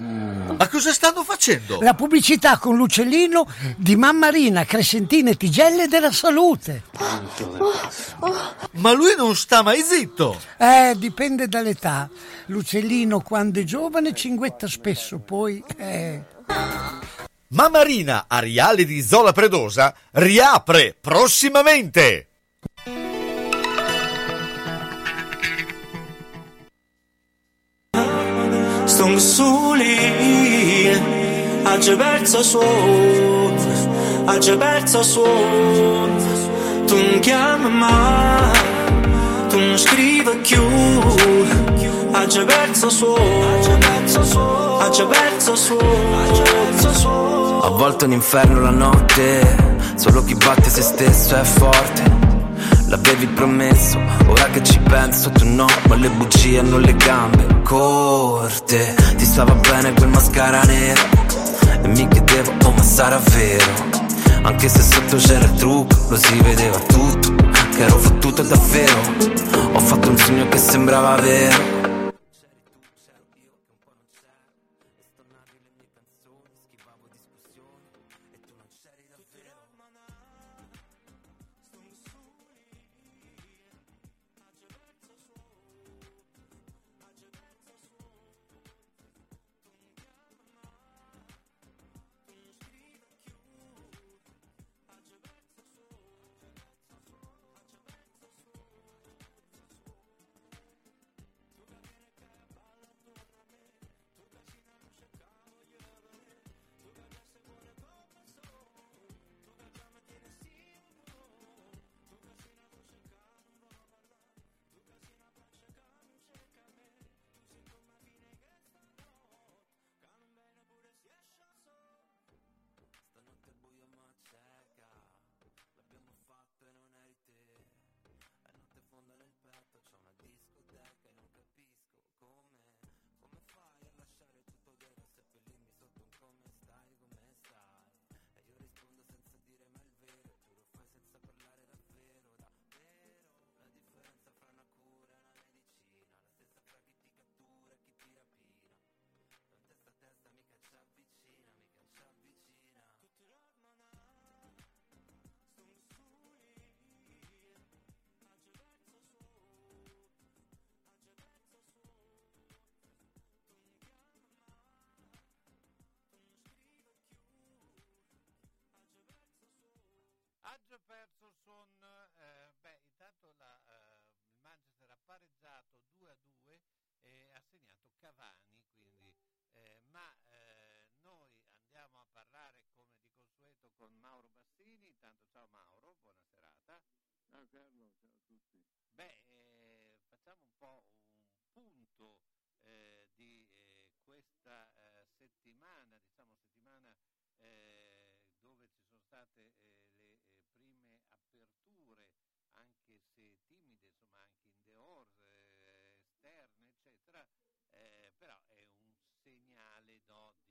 Ma cosa stanno facendo? La pubblicità con l'uccellino di Mammarina, Crescentina e Tigelle della Salute. Ma lui non sta mai zitto. Eh, dipende dall'età. L'uccellino quando è giovane cinguetta spesso, poi... Eh. Mamarina Ariale di Zola Predosa riapre prossimamente. Stong soli, ha già perso suono, ha già perso suono. Tu non chiami mai, tu non scrivi più, ha già perso suono, ha già perso suono. A volte è un inferno la notte, solo chi batte se stesso è forte. L'avevi promesso, ora che ci penso tu no, ma le bugie hanno le gambe corte. Ti stava bene quel mascara nero e mi chiedevo, oh ma sarà vero? Anche se sotto c'era il trucco, lo si vedeva tutto, che ero fottuto davvero. Ho fatto un sogno che sembrava vero. intanto ciao Mauro, buona serata. Ciao Carlo, ciao a tutti. Beh, eh, facciamo un po' un punto eh, di eh, questa eh, settimana, diciamo settimana eh, dove ci sono state eh, le prime aperture, anche se timide, insomma anche in dehors, esterne, eccetera, però è un segnale no, di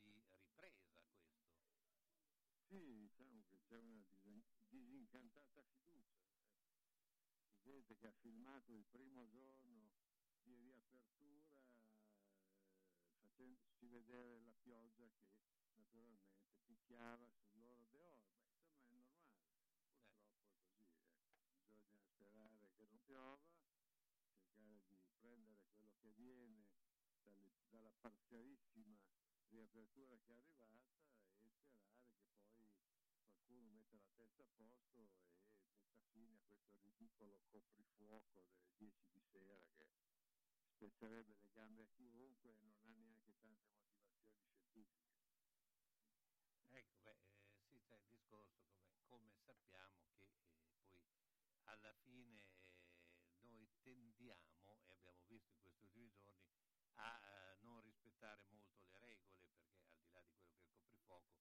sì, diciamo che c'è una dis- disincantata fiducia. eh. Gente che ha filmato il primo giorno di riapertura eh, facendoci vedere la pioggia che naturalmente picchiava sul loro deor. Beh, insomma è normale, purtroppo è così. ecco. Bisogna sperare che non piova, cercare di prendere quello che viene dalle- dalla parzialissima riapertura che è arrivata e sperare che poi qualcuno metta la testa a posto e metta fine a questo ridicolo coprifuoco delle 10 di sera che spezzerebbe le gambe a chiunque e non ha neanche tante motivazioni scientifiche. Ecco, beh, eh, sì, c'è il discorso come, come sappiamo che eh, poi alla fine eh, noi tendiamo, e abbiamo visto in questi ultimi giorni, a eh, non rispettare molto le regole, perché al di là di quello che è il coprifuoco,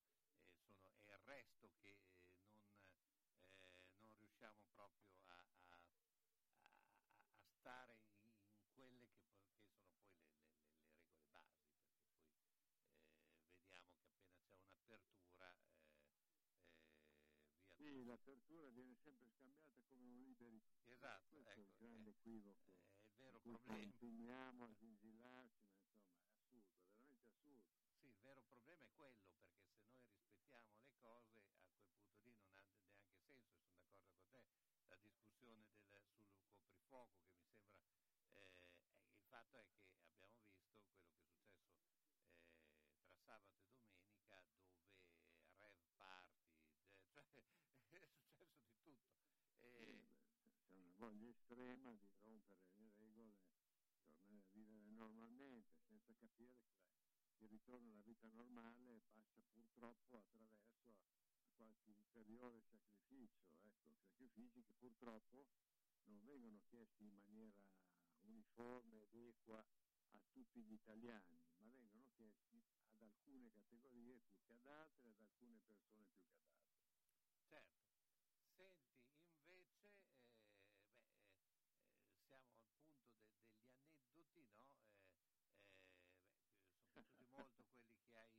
eh, sono- è il resto che eh, non, eh, non riusciamo proprio a, a- a- a stare in, quelle che, che sono poi le, le- le- le regole basi, perché poi eh, vediamo che appena c'è un'apertura via Sì, l'apertura viene sempre scambiata come un liberi. Esatto, Questo è ecco, il grande eh, equivoco. è il vero problema. Continuiamo a vigilarci, ma insomma è assurdo, è veramente assurdo. Sì, il vero problema è quello, perché se noi rispettiamo le cose a quel punto lì non ha neanche senso, sono d'accordo con te, la discussione del- sul coprifuoco che mi sembra... eh, eh, il fatto è che abbiamo visto quello che è successo eh, tra sabato e domenica dove rave party, de- <laughs> cioè è successo di tutto. Eh, C'è una voglia estrema di rompere le regole, tornare a vivere normalmente, senza capire che il ritorno alla vita normale passa purtroppo attraverso qualche ulteriore sacrificio, ecco, sacrifici che purtroppo non vengono chiesti in maniera uniforme ed equa a tutti gli italiani, ma vengono chiesti ad alcune categorie più che ad altre, ad alcune persone più che ad altre. Certo. Senti, invece, eh, beh, eh, eh, siamo al punto de- degli aneddoti, no? Eh, eh, beh, eh, sono piaciuti molto quelli che hai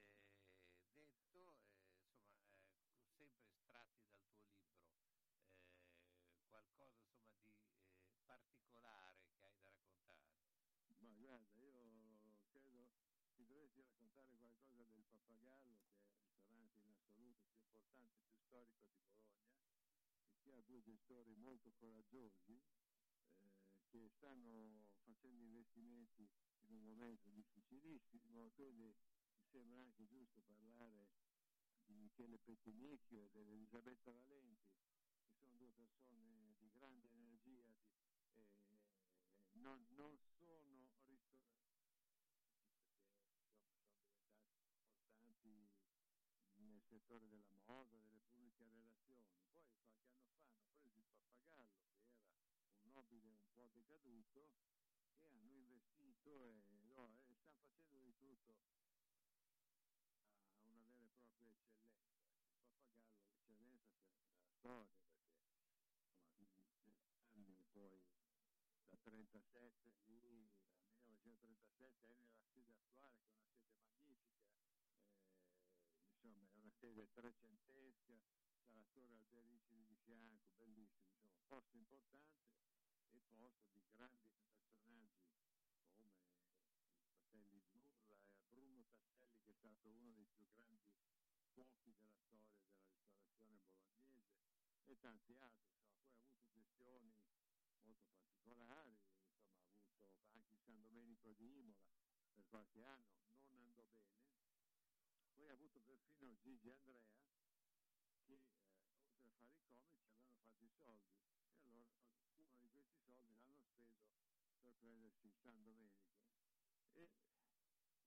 eh, detto, eh, insomma, eh, sempre estratti dal tuo libro. Eh, qualcosa insomma di eh, particolare che hai da raccontare. Ma guarda, io credo ti dovresti raccontare qualcosa del Pappagallo, che è il ristorante in assoluto più importante e più storico di Bologna, e che ha due gestori molto coraggiosi eh, che stanno facendo investimenti in un momento difficilissimo, quindi mi sembra anche giusto parlare di Michele Pettinicchio e dell'Elisabetta Valenti, che sono due persone di grande energia, di- eh, non, non sono ristoranti perché insomma, sono diventati importanti nel settore della moda, delle pubbliche relazioni. Poi qualche anno fa hanno preso il pappagallo, che era un nobile un po' decaduto, investito e, no, stanno facendo di tutto a una vera e propria eccellenza. Il pappagallo, l'eccellenza c'è nella storia, perché insomma, in anni poi da 37 lì, dal 1937 è nella sede attuale che è una sede magnifica, eh, insomma è una sede trecentesca, c'è la torre Alberici di fianco, bellissimo, insomma, posto importante e posto di grandi personaggi come i fratelli Zurla e Bruno Tasselli che è stato uno dei più grandi cuochi della storia della ristorazione bolognese e tanti altri, insomma, poi ha avuto gestioni molto particolari, insomma ha avuto anche il San Domenico di Imola per qualche anno, non andò bene, poi ha avuto perfino Gigi Andrea che eh, oltre a fare i comici avevano fatto i soldi. E allora uno di questi soldi l'hanno speso per prendersi il San Domenico. E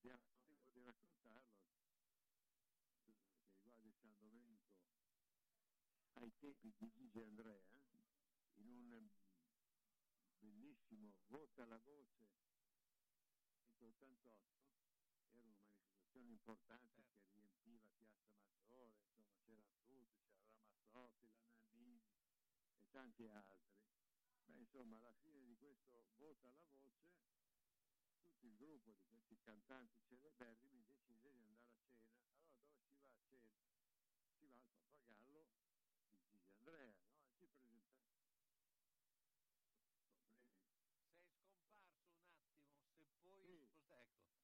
tempo di raccontarlo che riguarda il San Domenico ai tempi di Gigi Andrea in un bellissimo Vota la voce 188 era una manifestazione importante che riempiva Piazza Maggiore, insomma c'erano tutti, c'era Ramazzotti, la Nannini e tanti altri. Beh, insomma, alla fine di questo vota la voce, il gruppo di questi cantanti celeberrimi decise di andare a cena. Allora dove si va a cena? Si va al Pappagallo di Gigi Andrea, no? E si presenta. Sei scomparso un attimo, se puoi Sì. Ecco.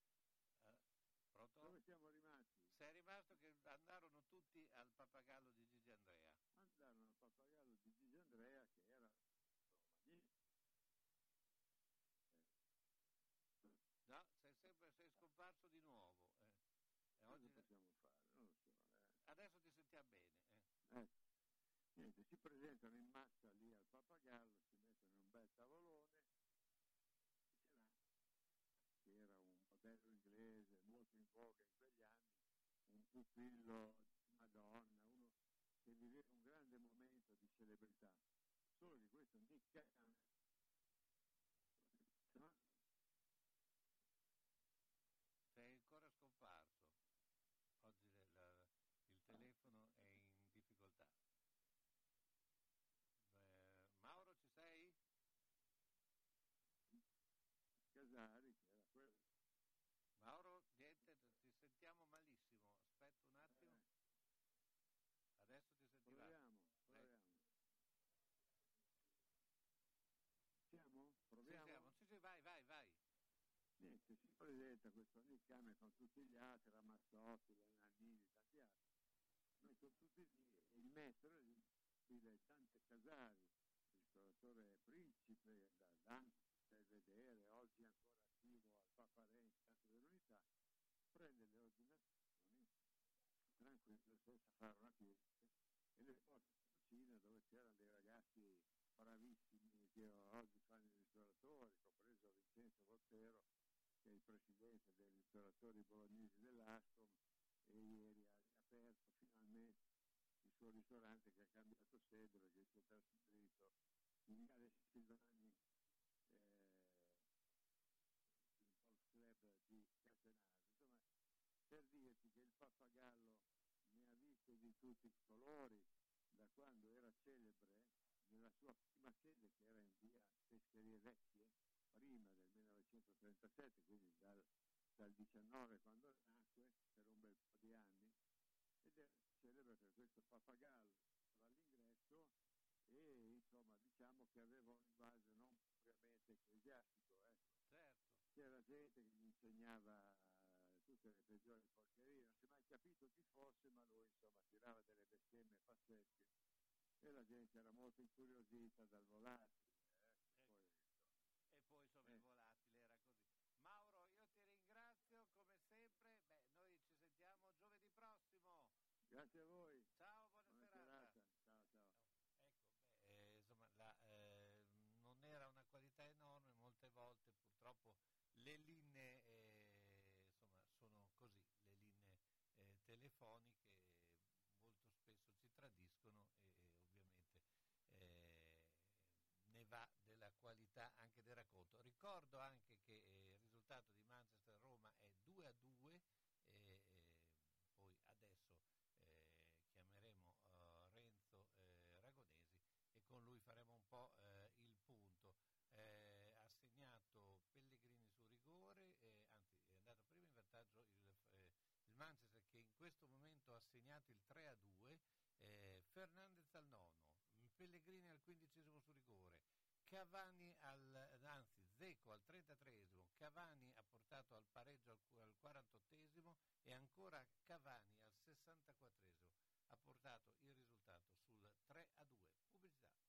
Eh, pronto? Dove siamo rimasti? Sei rimasto che andarono tutti al pappagallo di Gigi Andrea. Andarono al Pappagallo di Gigi Andrea che era magnifico. No, sei scomparso di nuovo. eh. E Cosa oggi- possiamo fare? So. eh. Adesso ti sentiamo bene. eh. Ecco. Niente, si presentano in massa lì al Pappagallo, si mettono in un bel tavolone, c'era che era un modello inglese molto in voga in quegli anni, un pupillo di Madonna, uno che viveva un grande momento di celebrità. Solo che questo Nick Cannon no? Sei ancora scomparso. Oggi le- la- il telefono è in difficoltà. Eh, Mauro, ci sei? Casari, che era quello. Mauro, niente, ti sentiamo malissimo. Aspetta un attimo. Adesso ti sentirà. Proviamo, Eh, proviamo. Siamo? sì, Proviamo? siamo. Sì, sì, vai, vai, vai. Niente, si presenta questo Came con tutti gli altri, Ramazzotti, Lenanini, tanti altri. Noi con tutti lì, e il maestro lì, il Dante Casari, il ristoratore principe da Dante vedere, oggi ancora attivo al Papa Re in Teatro dell'Unità, prende le ordinazioni, tranquillo, senza fare una piega, e le porta in cucina dove c'erano dei ragazzi bravissimi che oggi fanno i ristoratori, compreso Vincenzo Voltero, che è il presidente dei ristoratori bolognesi dell'Ascom e ieri ha aperto finalmente il suo ristorante che ha cambiato sede perché si è trasferito in Viale Silvani eh, il golf club di Castenaso. Insomma, per dirti che il pappagallo ne ha viste di tutti i colori da quando era celebre nella sua prima sede che era in via Pescherie Vecchie, prima 1937, quindi dal, dal 19 quando nacque, per un bel po' di anni, ed era celebre per questo pappagallo all'ingresso e insomma diciamo che aveva un linguaggio non propriamente ecclesiastico, ecco. Certo. C'era gente che gli insegnava eh, tutte le peggiori porcherie, non si è mai capito chi fosse, ma lui insomma tirava delle bestemmie pazzesche e la gente era molto incuriosita dal volatile. ecco, Ecco. poi, insomma. E poi insomma Eh. il volatile era così. Mauro, io ti ringrazio come sempre. Beh, noi ci sentiamo giovedì prossimo. Grazie a voi. Ciao, buona, Buona serata. serata. Ciao, ciao. Ecco, beh, eh, insomma, la, eh, non era una qualità enorme, molte volte purtroppo le linee eh, insomma, sono così, le linee eh, telefoniche molto spesso ci tradiscono e, ovviamente eh, ne va della qualità anche del racconto. Ricordo anche che eh, il risultato di Manchester-Roma è 2 a 2 e, e poi adesso eh, chiameremo eh, Renzo eh, Ragonesi e con lui faremo un po' eh, il punto. Eh, ha segnato Pellegrini su rigore, eh, anzi è andato prima in vantaggio il, eh, il Manchester che in questo momento ha segnato il 3 a 2, eh, Fernandez al nono, Pellegrini al quindicesimo su rigore, Cavani al, anzi Zeco al 33esimo, Cavani ha portato al pareggio al, al 48esimo e ancora Cavani al 64esimo ha portato il risultato sul 3 a 2. Pubblicità.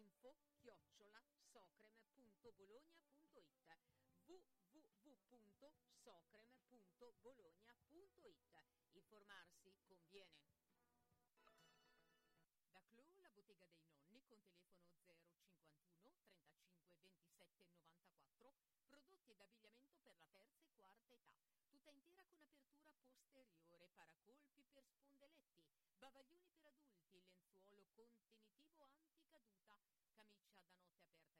info chiocciola socrem.bologna.it www.socrem.bologna.it Informarsi conviene. Da Clou, la bottega dei nonni, con telefono 051 35 27 94, prodotti ed abbigliamento per la terza e quarta età. Tutta intera con apertura posteriore, paracolpi per spondeletti, bavaglioni per adulti, lenzuolo contenitivo da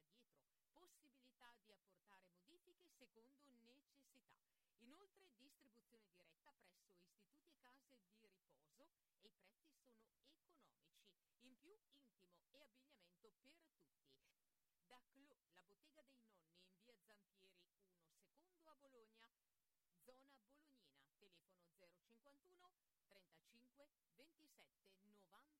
aperta dietro, possibilità di apportare modifiche secondo necessità. Inoltre distribuzione diretta presso istituti e case di riposo e i prezzi sono economici. In più intimo e abbigliamento per tutti. Da Clo, la bottega dei nonni in via Zampieri 1 secondo a Bologna, zona Bolognina, telefono 051 35 27 94.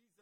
il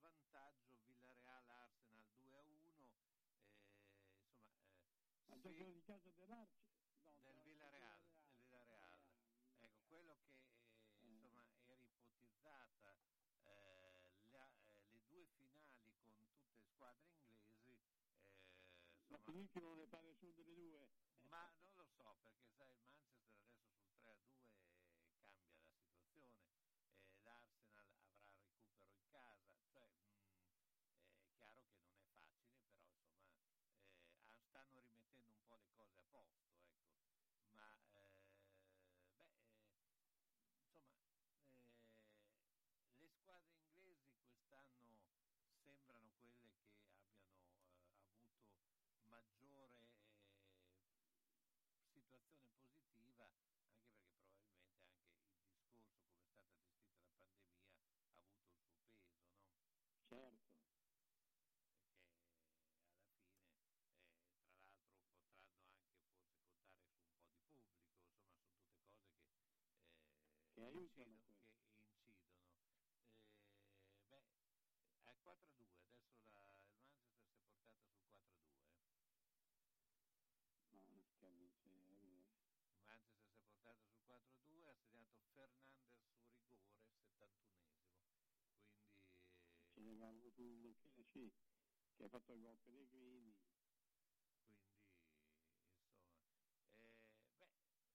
Svantaggio Villareal Arsenal 2 a 1 eh, insomma eh, giocato quello di Casa dell'Arce, no, del da- Villarreal, Villarreal, del Villarreal. Ecco, quello che eh, insomma era ipotizzata eh, la- eh, le due finali con tutte le squadre inglesi eh, Ma insomma, che non ne fa nessuno delle due. ma non lo so perché sai il Manchester adesso sul 3 a 2 cambia la situazione eh, l'Arsenal avrà recupero in casa cioè mh, è chiaro che non è facile però insomma eh, ah, stanno rimettendo un po' le cose a posto ecco ma eh, beh eh, insomma eh, le squadre inglesi quest'anno sembrano quelle che abbiano eh, avuto maggiore eh, situazione positiva anche perché probabilmente anche il discorso come è stata gestita la pandemia ha avuto il suo peso no? Certo. che alla fine eh, tra l'altro potranno anche forse contare su un po' di pubblico insomma sono tutte cose che, eh, Che questo. che incidono. Eh, beh, è 4-2 adesso la- il Manchester si è portata sul 4-2 Ma non scherzi, cioè, eh, il Manchester si è portato sul 4-2 ha segnato Fernandez su rigore 71esimo quindi ce ne avuto sì, che ha fatto il gol Pellegrini. quindi insomma eh, beh,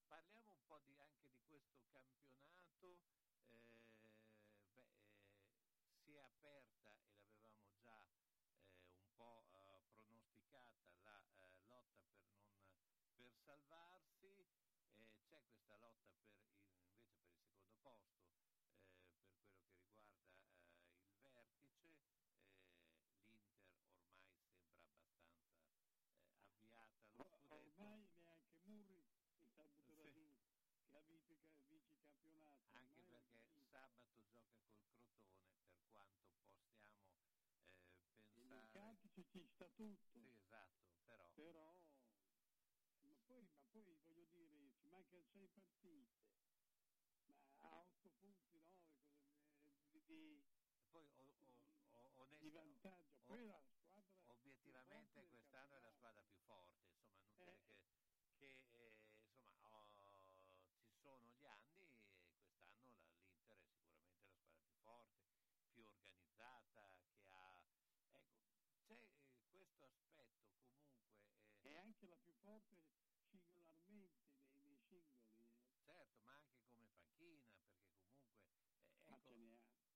parliamo un po' di- anche di questo campionato eh, beh, eh, si è aperta e l'avevamo già eh, un po' eh, pronosticata la eh, lotta per, non, per salvarsi eh, c'è questa lotta per il- invece per il secondo posto eh, per quello che riguarda eh, il vertice eh, l'Inter ormai sembra abbastanza eh, avviata allo O- scudetto Ormai neanche Murri si sta buttando Sì. giù che ha vinto il ca- vince il campionato. anche perché sabato gioca col Crotone per quanto possiamo eh, pensare calcio ci- sta tutto. sì esatto però Però, ma poi, ma poi voglio dire, ci mancano sei partite, ma a otto punti, nove, cosa, eh, di, di, poi o- o- o- onesta- Poi la obiettivamente quest'anno è la squadra più forte insomma non Eh. che, che, eh, insomma oh, ci sono gli anni e quest'anno la- l'Inter è sicuramente la squadra più forte più organizzata che ha ecco c'è eh, questo aspetto comunque eh, È anche la più forte singolarmente nei, nei singoli. eh. certo ma anche come panchina perché comunque eh, ecco,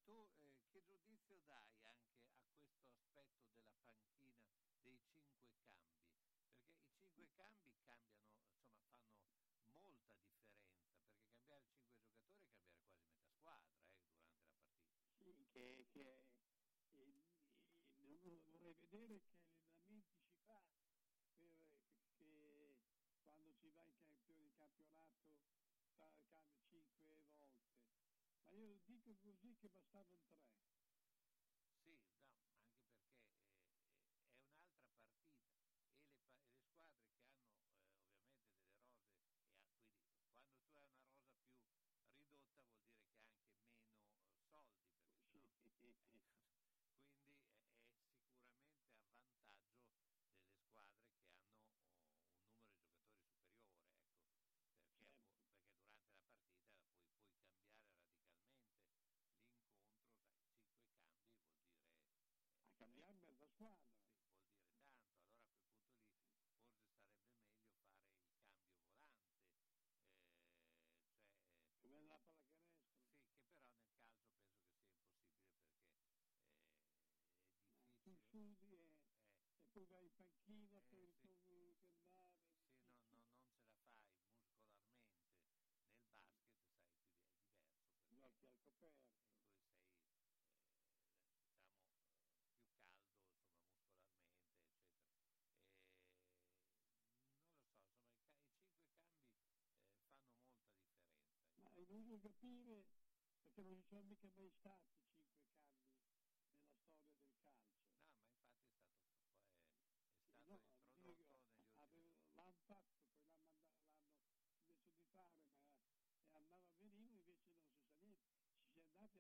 tu eh, che giudizio dai anche a questo aspetto della panchina dei cinque cambi? Perché i cinque cambi cambiano, insomma, fanno molta differenza, perché cambiare cinque giocatori è cambiare quasi metà squadra eh, durante la partita. Sì, che, che vorrei vedere che allenamenti si fa per, che quando si va in campione di campionato cambia cinque volte. Ma io dico così che bastavano tre. Sì, no, anche perché eh, eh, è un'altra partita e le, pa- le squadre che hanno eh, ovviamente delle rose, e ha- quindi quando tu hai una rosa più ridotta vuol dire che hai anche meno eh, soldi, perché <laughs> sennò- quindi è, è sicuramente a vantaggio delle squadre che hanno oh, un numero di giocatori superiore, ecco, perché, Certo. appu- perché durante la partita puoi, puoi cambiare radicalmente l'incontro, sai, cinque cambi vuol dire A cambiare mezza squadra. sì, vuol dire tanto, allora a quel punto lì forse sarebbe meglio fare il cambio volante, eh, cioè, eh, Come nella pallacanestro. sì, che però nel calcio penso che sia impossibile perché eh, è Tu difficile. studi e, Eh, e poi in panchina Eh, per sì. torni per andare. sì, no, no, non ce la fai muscolarmente. Nel basket, sai, è, diverso perché al coperto. in cui sei eh, diciamo eh, più caldo insomma muscolarmente eccetera E non lo so insomma i, i cinque cambi eh, fanno molta differenza Ma è dovuto capire perché non ci sono mica mai stati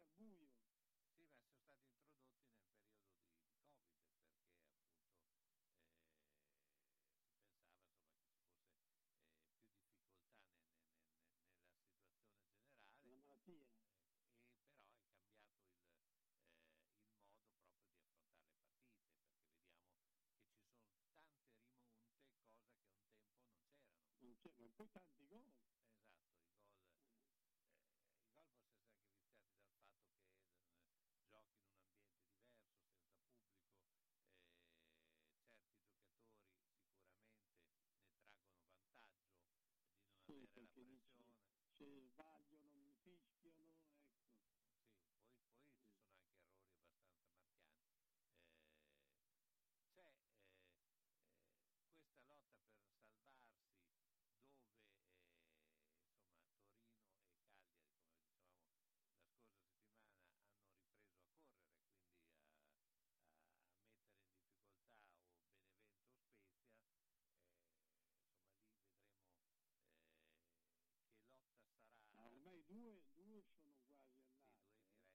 al buio. Sì, ma sono stati introdotti nel periodo di, di Covid perché appunto eh, si pensava insomma, che ci fosse eh, più difficoltà ne, ne, ne, nella situazione generale. La malattia. Eh, e però è cambiato il, eh, il modo proprio di affrontare le partite perché vediamo che ci sono tante rimonte, cosa che un tempo non c'erano. Non c'erano, poi tanti pressione. se sbagliano mi fischiano, ecco. Sì, poi, poi ci sono anche errori abbastanza marchianti. Eh, c'è eh, eh, questa lotta per salvarsi dove eh, insomma, Torino e Cagliari, come dicevamo la scorsa settimana, hanno ripreso a correre, quindi a, a- a mettere in difficoltà o Benevento o Spezia. Eh, insomma, lì vedremo eh, che lotta sarà. Ah, ormai due, due sono quasi Sì, andate. due eh. direi di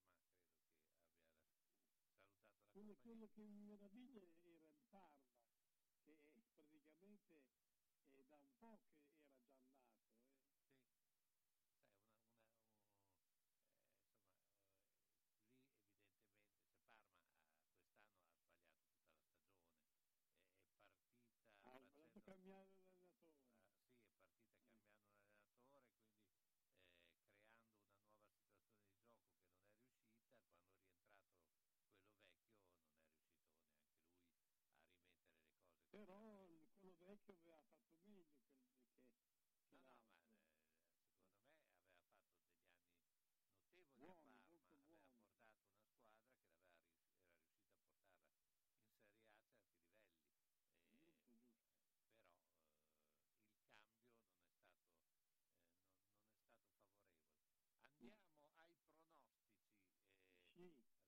sì, Parma credo che abbia <laughs> salutato la Quello, compagnia. quello che mi meraviglia era il Parma, che praticamente è da un po' che era già nato. eh. Sì, sai, una, una- un- eh, insomma, eh, lì evidentemente, cioè Parma eh, quest'anno ha sbagliato tutta la stagione, è, è partita Ha sbagliato facendo... cambiare l'allenatore. Ah, sì, è partita cambiando un allenatore, quindi eh, creando una nuova situazione di gioco che non è riuscita, quando è rientrato quello vecchio non è riuscito neanche lui a rimettere le cose come Però il- quello vecchio aveva fatto meglio che, che, che No, no, l'altro. ma eh, secondo me aveva fatto degli anni notevoli Buoni, a Parma, molto aveva buoni. portato una squadra che l'aveva rius- era riuscita a portarla in Serie A a certi livelli. Eh, Giusto, giusto. però eh, il cambio non è stato, eh, non, non è stato favorevole. Andiamo ai pronostici. Eh,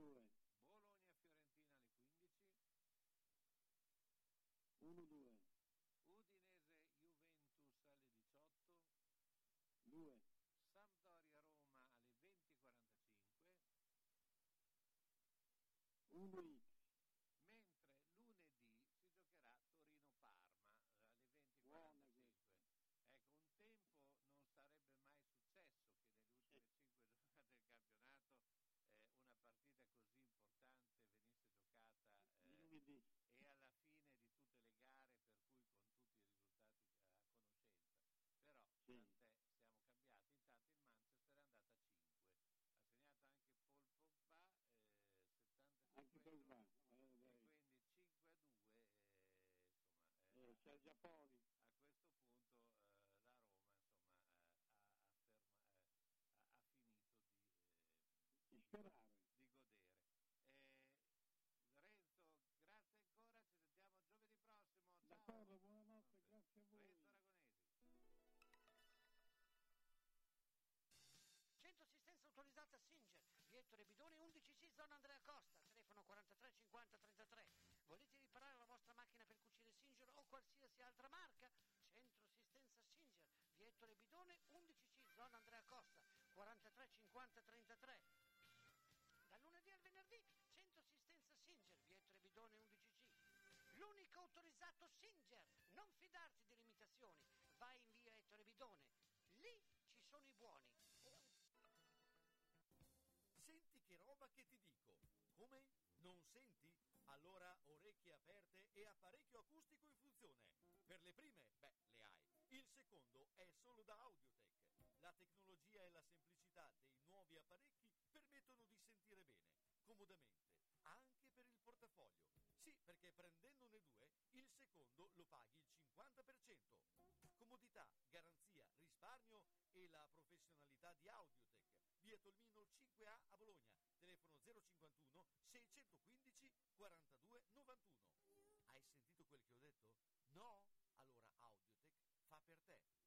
1-2. Bologna-Fiorentina alle 15. 1-2. Udinese-Juventus alle 18. 2. Sampdoria-Roma alle 20.45. 1 partita così importante venisse giocata eh, e alla fine di tutte le gare, per cui con tutti i risultati eh, a conoscenza. Però Sì. tant'è, siamo cambiati. Intanto il Manchester è andato a 5. Ha segnato anche Paul Pogba, eh, 75 Anche Pogba, eh, e quindi 5 a 2. eh, insomma, eh, Eh, Sergio Poli. Qualsiasi altra marca? Centro assistenza Singer, Viettore Bidone 11C zona Andrea Costa, 43 50 33. Dal lunedì al venerdì, centro assistenza Singer, Viettore Bidone 11C. L'unico autorizzato Singer. Non fidarti delle imitazioni. Vai in via Ettore Bidone. Lì ci sono i buoni. Senti che roba che ti dico. Come? Non senti? Allora orecchie aperte e apparecchio acustico in funzione. Per le prime, beh, le hai. Il secondo è solo da Audiotech. La tecnologia e la semplicità dei nuovi apparecchi permettono di sentire bene, comodamente, anche per il portafoglio. Sì, perché prendendone due, il secondo lo paghi il 50%. Comodità, garanzia, risparmio e la professionalità di Audiotech. Via Tolmino 5A a Bologna. Telefono 051 615 42 91. Hai sentito quel che ho detto? No? Allora Audiotech per te.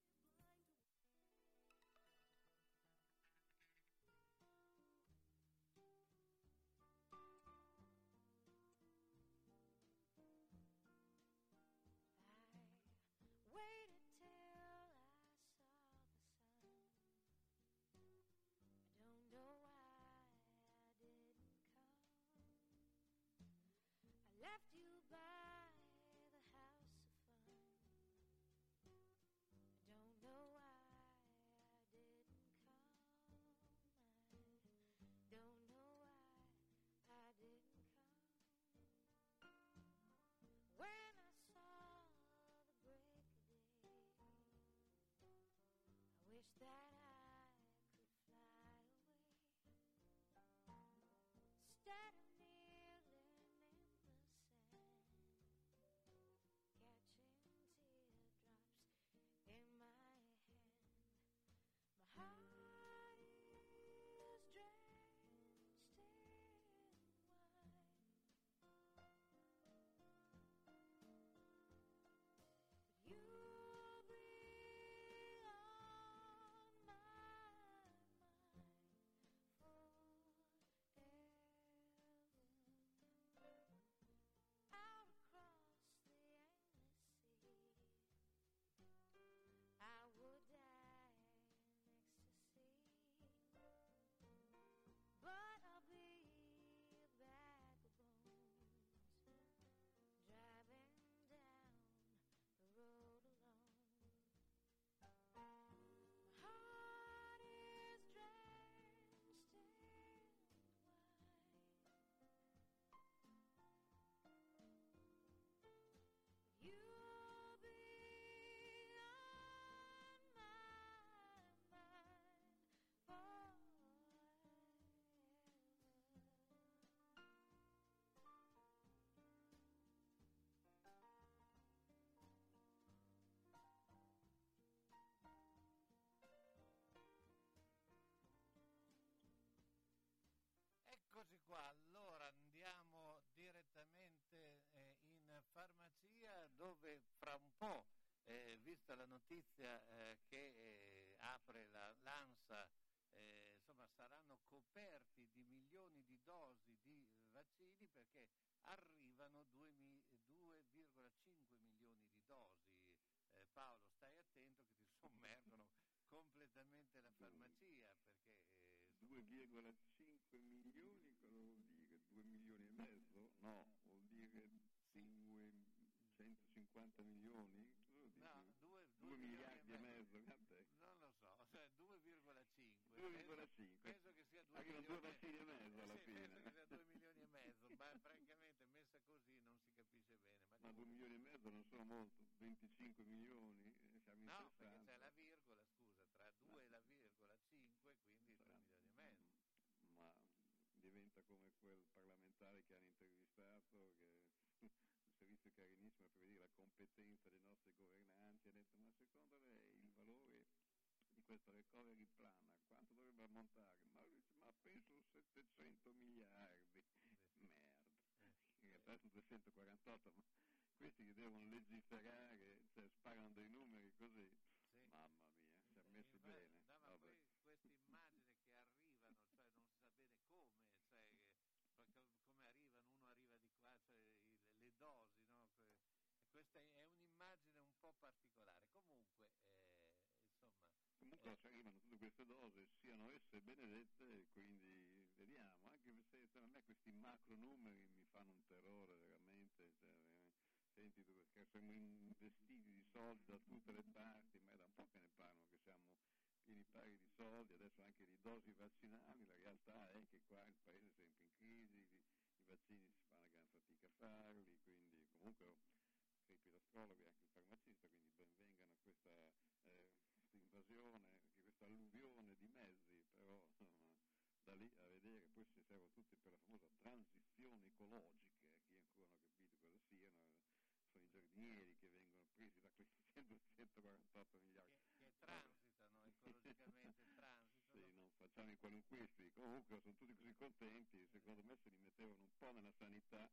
Po', eh, vista la notizia eh, che eh, apre la, l'ANSA, eh, insomma saranno coperti di milioni di dosi di eh, vaccini perché arrivano 2 mi- 2,5 milioni di dosi. Paolo, stai attento che ti sommergono <laughs> completamente la farmacia perché eh, 2,5 milioni cosa vuol dire? 2 milioni e mezzo? No, vuol dire 250 milioni? Cosa vuol dire? No, due, 2 miliardi e mezzo, quant'è? Non lo so, cioè 2,5. 2,5. Penso che sia 2 Arrivano milioni vaccini e mezzo alla Sì, fine. Penso che sia 2 milioni e mezzo, ma francamente messa così non si capisce bene. Ma Ma 2 comunque- milioni e mezzo non sono molto, 25 milioni, eh, siamo No, perché 60. c'è la virgola, scusa, tra 2 e la virgola 5, quindi 2 milioni e mezzo. ma diventa come quel parlamentare che hanno intervistato che il servizio carinissimo per vedere la competenza dei nostri governanti ha detto ma secondo lei il valore di questo recovery plan a quanto dovrebbe ammontare? Ma, lui dice, ma penso 700 miliardi. Merda. In realtà sono 248 ma questi che devono legiferare cioè sparano dei numeri così. Mamma mia si è messo Infatti, bene. no, ma poi queste immagini che arrivano, cioè non si sa bene come, cioè, come arrivano, uno arriva di qua, cioè le dosi, questa è un'immagine un po' particolare. Comunque, eh, insomma, Comunque ci arrivano tutte queste dose, siano esse benedette, quindi vediamo, anche se a me questi macro numeri mi fanno un terrore veramente, cioè, eh, senti perché siamo investiti di soldi da tutte le parti, ma è da un po' che ne parlano che siamo pieni pari di soldi, adesso anche di dosi vaccinali, la realtà è che qua il paese è sempre in crisi, i, i vaccini si fa una gran fatica a farli, quindi comunque l'astrologo e anche il farmacista, quindi benvengano questa, eh, questa invasione, questa alluvione di mezzi, però insomma, <laughs> da lì a vedere, poi si servono tutti per la famosa transizione ecologica, chi ancora non ha capito cosa siano, sono i giardinieri che vengono presi da questi 148 <laughs> miliardi. che transitano ecologicamente, <laughs> transitano. Sì, non facciamo i qualunquisti, comunque sono tutti così contenti, secondo me se li mettevano un po' nella sanità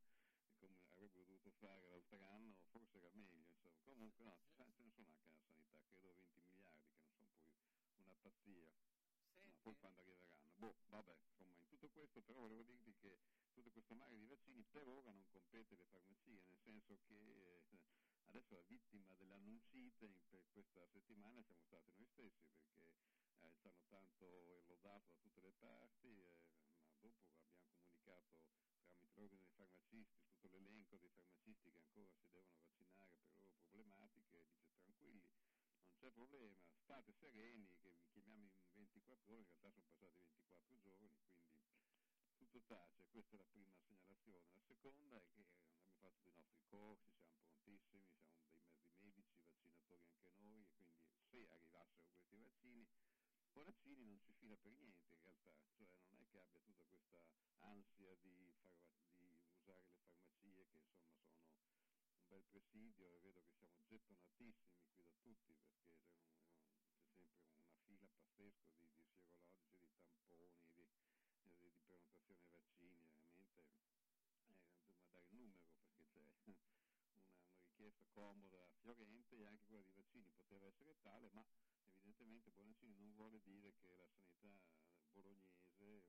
avrebbero dovuto fare l'altro anno, forse era meglio, insomma. Comunque no, ce ne sono anche nella sanità, credo pazzia. Senti- Ma poi quando arriveranno. Boh, vabbè, insomma, in tutto questo però volevo dirti che tutto questo mare di vaccini per ora non compete le farmacie, nel senso che eh, adesso la vittima dell'annuncite per questa settimana siamo stati noi stessi perché eh, ci hanno tanto lodato da tutte le parti, eh, ma dopo abbiamo comunicato l'ordine dei farmacisti tutto l'elenco dei farmacisti che ancora si devono vaccinare per le loro problematiche, dice tranquilli, non c'è problema, state sereni che vi chiamiamo in 24 ore, in realtà sono passati 24 giorni, quindi tutto tace, questa è la prima segnalazione. La seconda è che abbiamo fatto dei nostri corsi, siamo prontissimi, siamo dei mezzi medici, vaccinatori anche noi, e quindi se arrivassero questi vaccini, Bonaccini non ci fila per niente in realtà, cioè non è che abbia tutta questa ansia di, far- di usare le farmacie che insomma sono un bel presidio e vedo che siamo gettonatissimi qui da tutti perché c'è, un- c'è sempre una fila pazzesca di, di sierologici, di tamponi, di, di prenotazione vaccini, veramente eh, dobbiamo dare il numero perché c'è richiesta comoda, fiorente e anche quella di vaccini poteva essere tale, ma evidentemente Bonaccini non vuole dire che la sanità bolognese o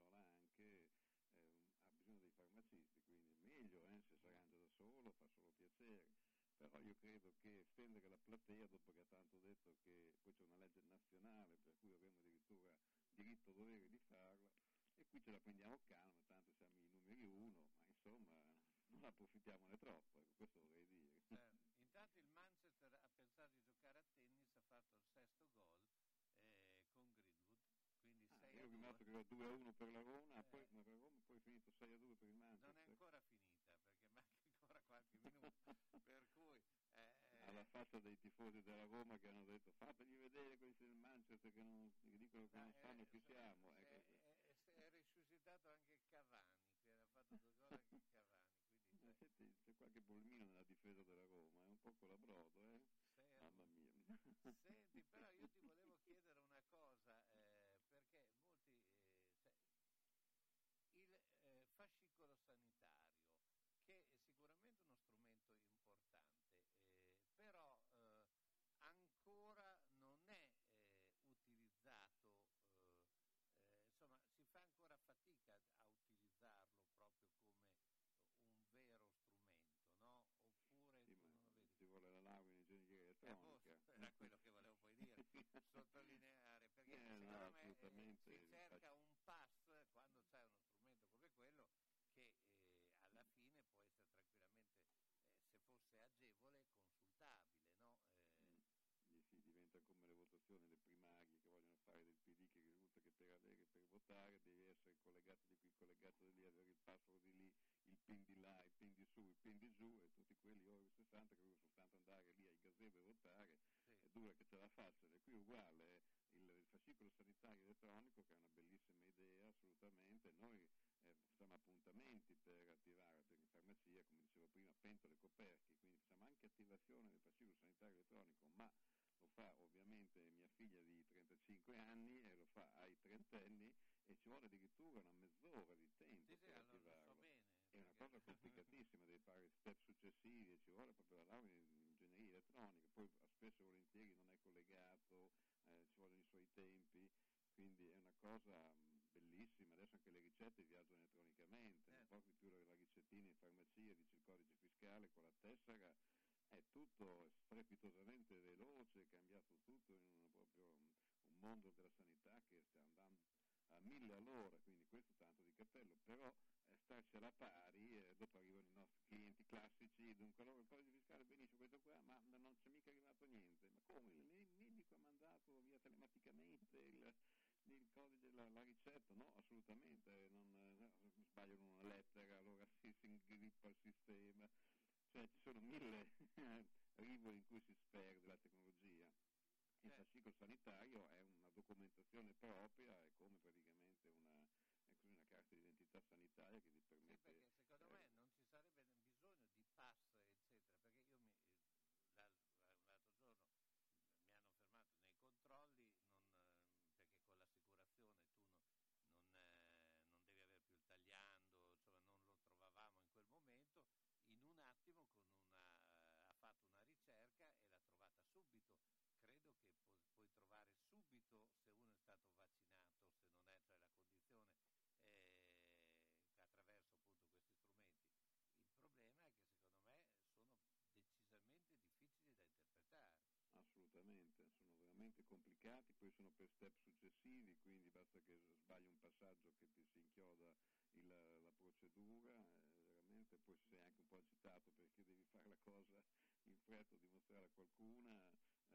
emiliano-romagnola anche eh, ha bisogno dei farmacisti, quindi meglio eh, se si arrangia da solo, fa solo piacere. Però io credo che estendere la platea, dopo che ha tanto detto che poi c'è una legge nazionale per cui avremo addirittura diritto dovere di farla, e qui ce la prendiamo calma, tanto siamo i numeri uno, ma insomma non approfittiamone troppo, ecco, questo vorrei dire. Certo. Intanto il Manchester ha pensato di giocare a tennis, ha fatto il sesto gol eh, con Greenwood, quindi Ah, 6 io a ho rimasto 2. che era 2 a 1 per la Roma, Eh. poi, per Roma, poi è finito 6 a 2 per il Manchester. Non è ancora finita perché manca ancora qualche <laughs> minuto, per cui eh, alla faccia dei tifosi della Roma che hanno detto fategli vedere questi del Manchester che, non, che dicono che non eh, sanno chi siamo. se- ecco. è, è- è risuscitato anche Cavani, che ha fatto due gol anche Cavani, senti, c'è qualche polmino nella difesa della Roma, è un po' colabrodo, eh? A Mamma mia. Senti, però io ti volevo chiedere una cosa, eh, perché molti... eh, cioè, il eh, fascicolo sanitario, che è sicuramente uno strumento importante, eh, però eh, ancora non è eh, utilizzato, eh, eh, insomma si fa ancora fatica a utilizzarlo proprio come un vero strumento, no? Oppure Sì, tu ma non lo vedi? ci vuole la laurea in ingegneria Eh, elettronica. boh, era quello che volevo poi dire, sottolineare, perché Eh, no, secondo me eh, assolutamente, si cerca un pass quando c'è uno strumento come quello che eh, alla fine può essere tranquillamente, eh, se fosse agevole, consultabile, no? Eh, si diventa come le votazioni, le primarie che vogliono fare del PD che risulta che per avere, per votare devi essere collegato di qui, collegato di lì, avere il password di lì, il pin di là, il pin di su, il pin di giù e tutti quelli over 60 che devono soltanto andare lì ai gazebo e votare, è dura che ce la facciano. E qui è uguale, eh, fascicolo sanitario elettronico che è una bellissima idea assolutamente, noi eh, facciamo appuntamenti per attivare in farmacia, come dicevo prima, pentole coperchi, quindi facciamo anche attivazione del fascicolo sanitario elettronico, ma lo fa ovviamente mia figlia di 35 anni e lo fa ai trentenni e ci vuole addirittura una mezz'ora di tempo Sì, sì, per allora lo so attivarlo. bene, È una perché- cosa complicatissima, devi fare step successivi, ci vuole proprio la laurea in ingegneria elettronica, poi spesso e volentieri non è collegato, eh, ci vogliono i suoi tempi, quindi è una cosa mh, bellissima, adesso anche le ricette viaggiano elettronicamente, non Certo. porti più la, ricettina in farmacia, dici il codice fiscale con la tessera, è tutto strepitosamente veloce, è cambiato tutto in un, proprio un, un mondo della sanità che sta andando a mille all'ora, quindi questo tanto di cappello, però eh, starci alla pari, eh, dopo arrivano i nostri clienti classici, dunque allora il codice fiscale benissimo questo qua, ma non c'è mica arrivato niente, ma come? Il me- medico ha mandato via telematicamente il, il codice, la, la ricetta? No, assolutamente, non, eh, no, sbagliano una lettera, allora si, si ingrippa il sistema, cioè ci sono mille rivoli in cui si sperde la tecnologia. Il fascicolo sanitario è una documentazione propria, è come praticamente una, è così una carta d'identità sanitaria che ti Sì, permette... perché secondo eh, me non ci sarebbe bisogno di pass, eccetera, perché io mi, l'al- l'altro giorno mi hanno fermato nei controlli non, eh, perché con l'assicurazione tu no- non, eh, non devi avere più il tagliando, insomma non lo trovavamo in quel momento, in un attimo una, eh, ha fatto una ricerca e l'ha trovata subito. Credo che pu- puoi trovare subito se uno è stato vaccinato, se non è, cioè la condizione eh, che attraverso appunto questi strumenti. Il problema è che secondo me sono decisamente difficili da interpretare. Assolutamente, sono veramente complicati, poi sono per step successivi, quindi basta che sbagli un passaggio che ti si inchioda il- la procedura, eh, veramente poi sei anche un po' agitato perché devi fare la cosa in fretta, dimostrare a qualcuna.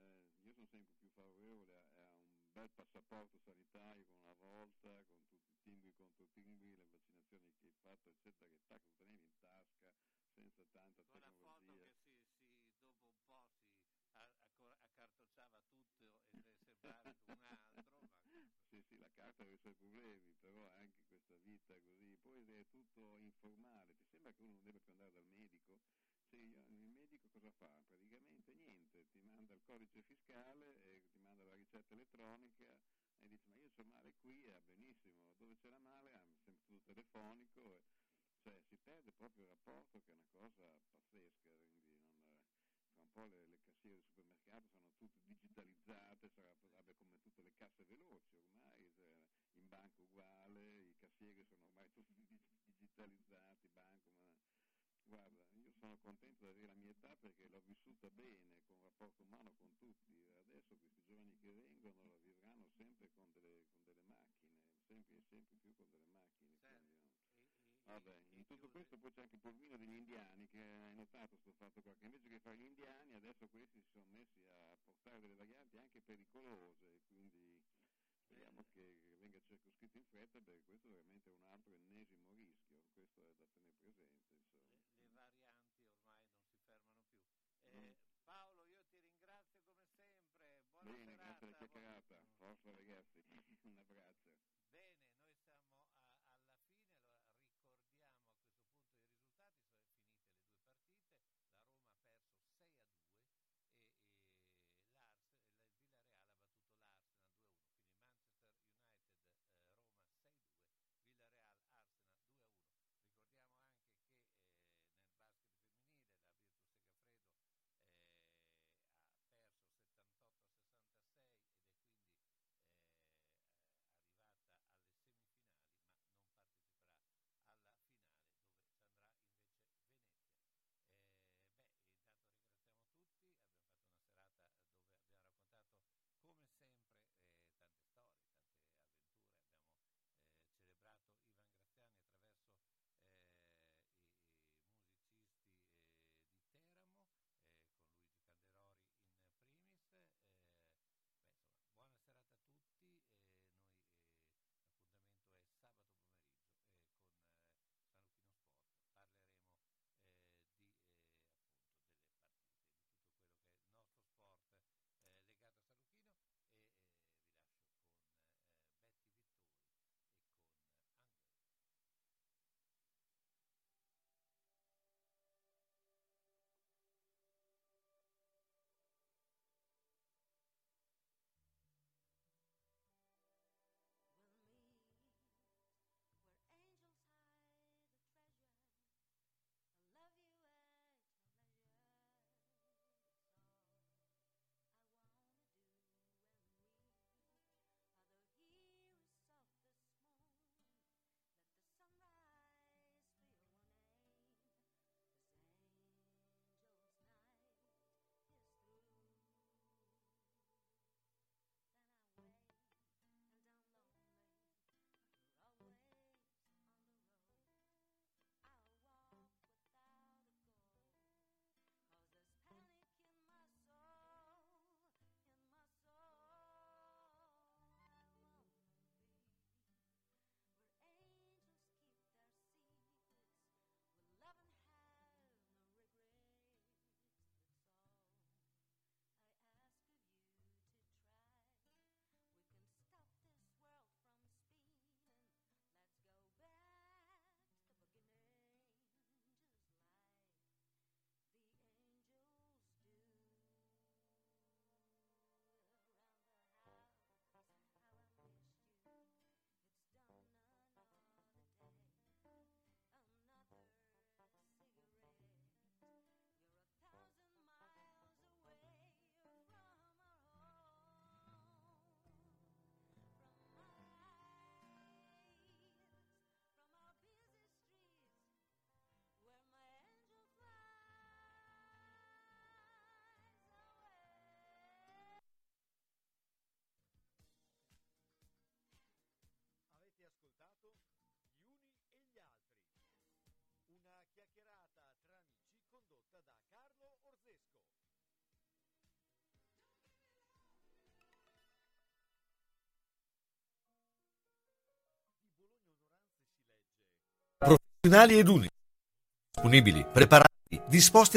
Eh, io sono sempre più favorevole a, a un bel passaporto sanitario con una volta, con tutti i timbri contro timbri, le vaccinazioni che hai fatto, eccetera, che tac, lo tenevi in tasca senza tanta Con la foto tecnologia. che si, si- dopo un po' si a- acco- accartocciava tutto e deve sembrare un altro, ma <laughs> Sì, sì, la carta aveva i suoi problemi, però anche questa vita così, poi è tutto informale, ti sembra che uno non deve più andare dal medico? Cioè, io- il medico cosa fa? Praticamente niente, ti manda il codice fiscale, ti manda la ricetta elettronica e dici ma io ho male qui va benissimo, dove c'era male ha sempre tutto telefonico, e- cioè si perde proprio il rapporto che è una cosa pazzesca, quindi non- fra un po' le, le cassiere del supermercato sono tutte digitalizzate, sarà vabbè, come tutte le casse veloci ormai, cioè, in banca uguale, i cassieri sono ormai <laughs> tutti dig- digitalizzati, banco, ma guarda, io sono contento di avere la mia età perché l'ho vissuta bene, con un rapporto umano con tutti, adesso questi giovani che vengono la vivranno sempre con delle, con delle macchine, sempre e sempre più con delle macchine. Certo. quindi. E- e- Vabbè, in tutto questo poi c'è anche il pulmino degli indiani che hai notato sto fatto qua, che invece che fare gli indiani adesso questi si sono messi a portare delle varianti anche pericolose, quindi speriamo che venga circoscritto in fretta perché questo è veramente un altro ennesimo rischio, questo è da tenere presente. Le, le varianti ormai non si fermano più. Eh, Paolo, io ti ringrazio come sempre, buona Bene, serata. grazie alla buon- chiacchierata, forza ragazzi, <laughs> un abbraccio. Bene, noi condotta da Carlo Orzesco. Di Bologna Onoranze si legge Professionali ed unici, disponibili, preparati, disposti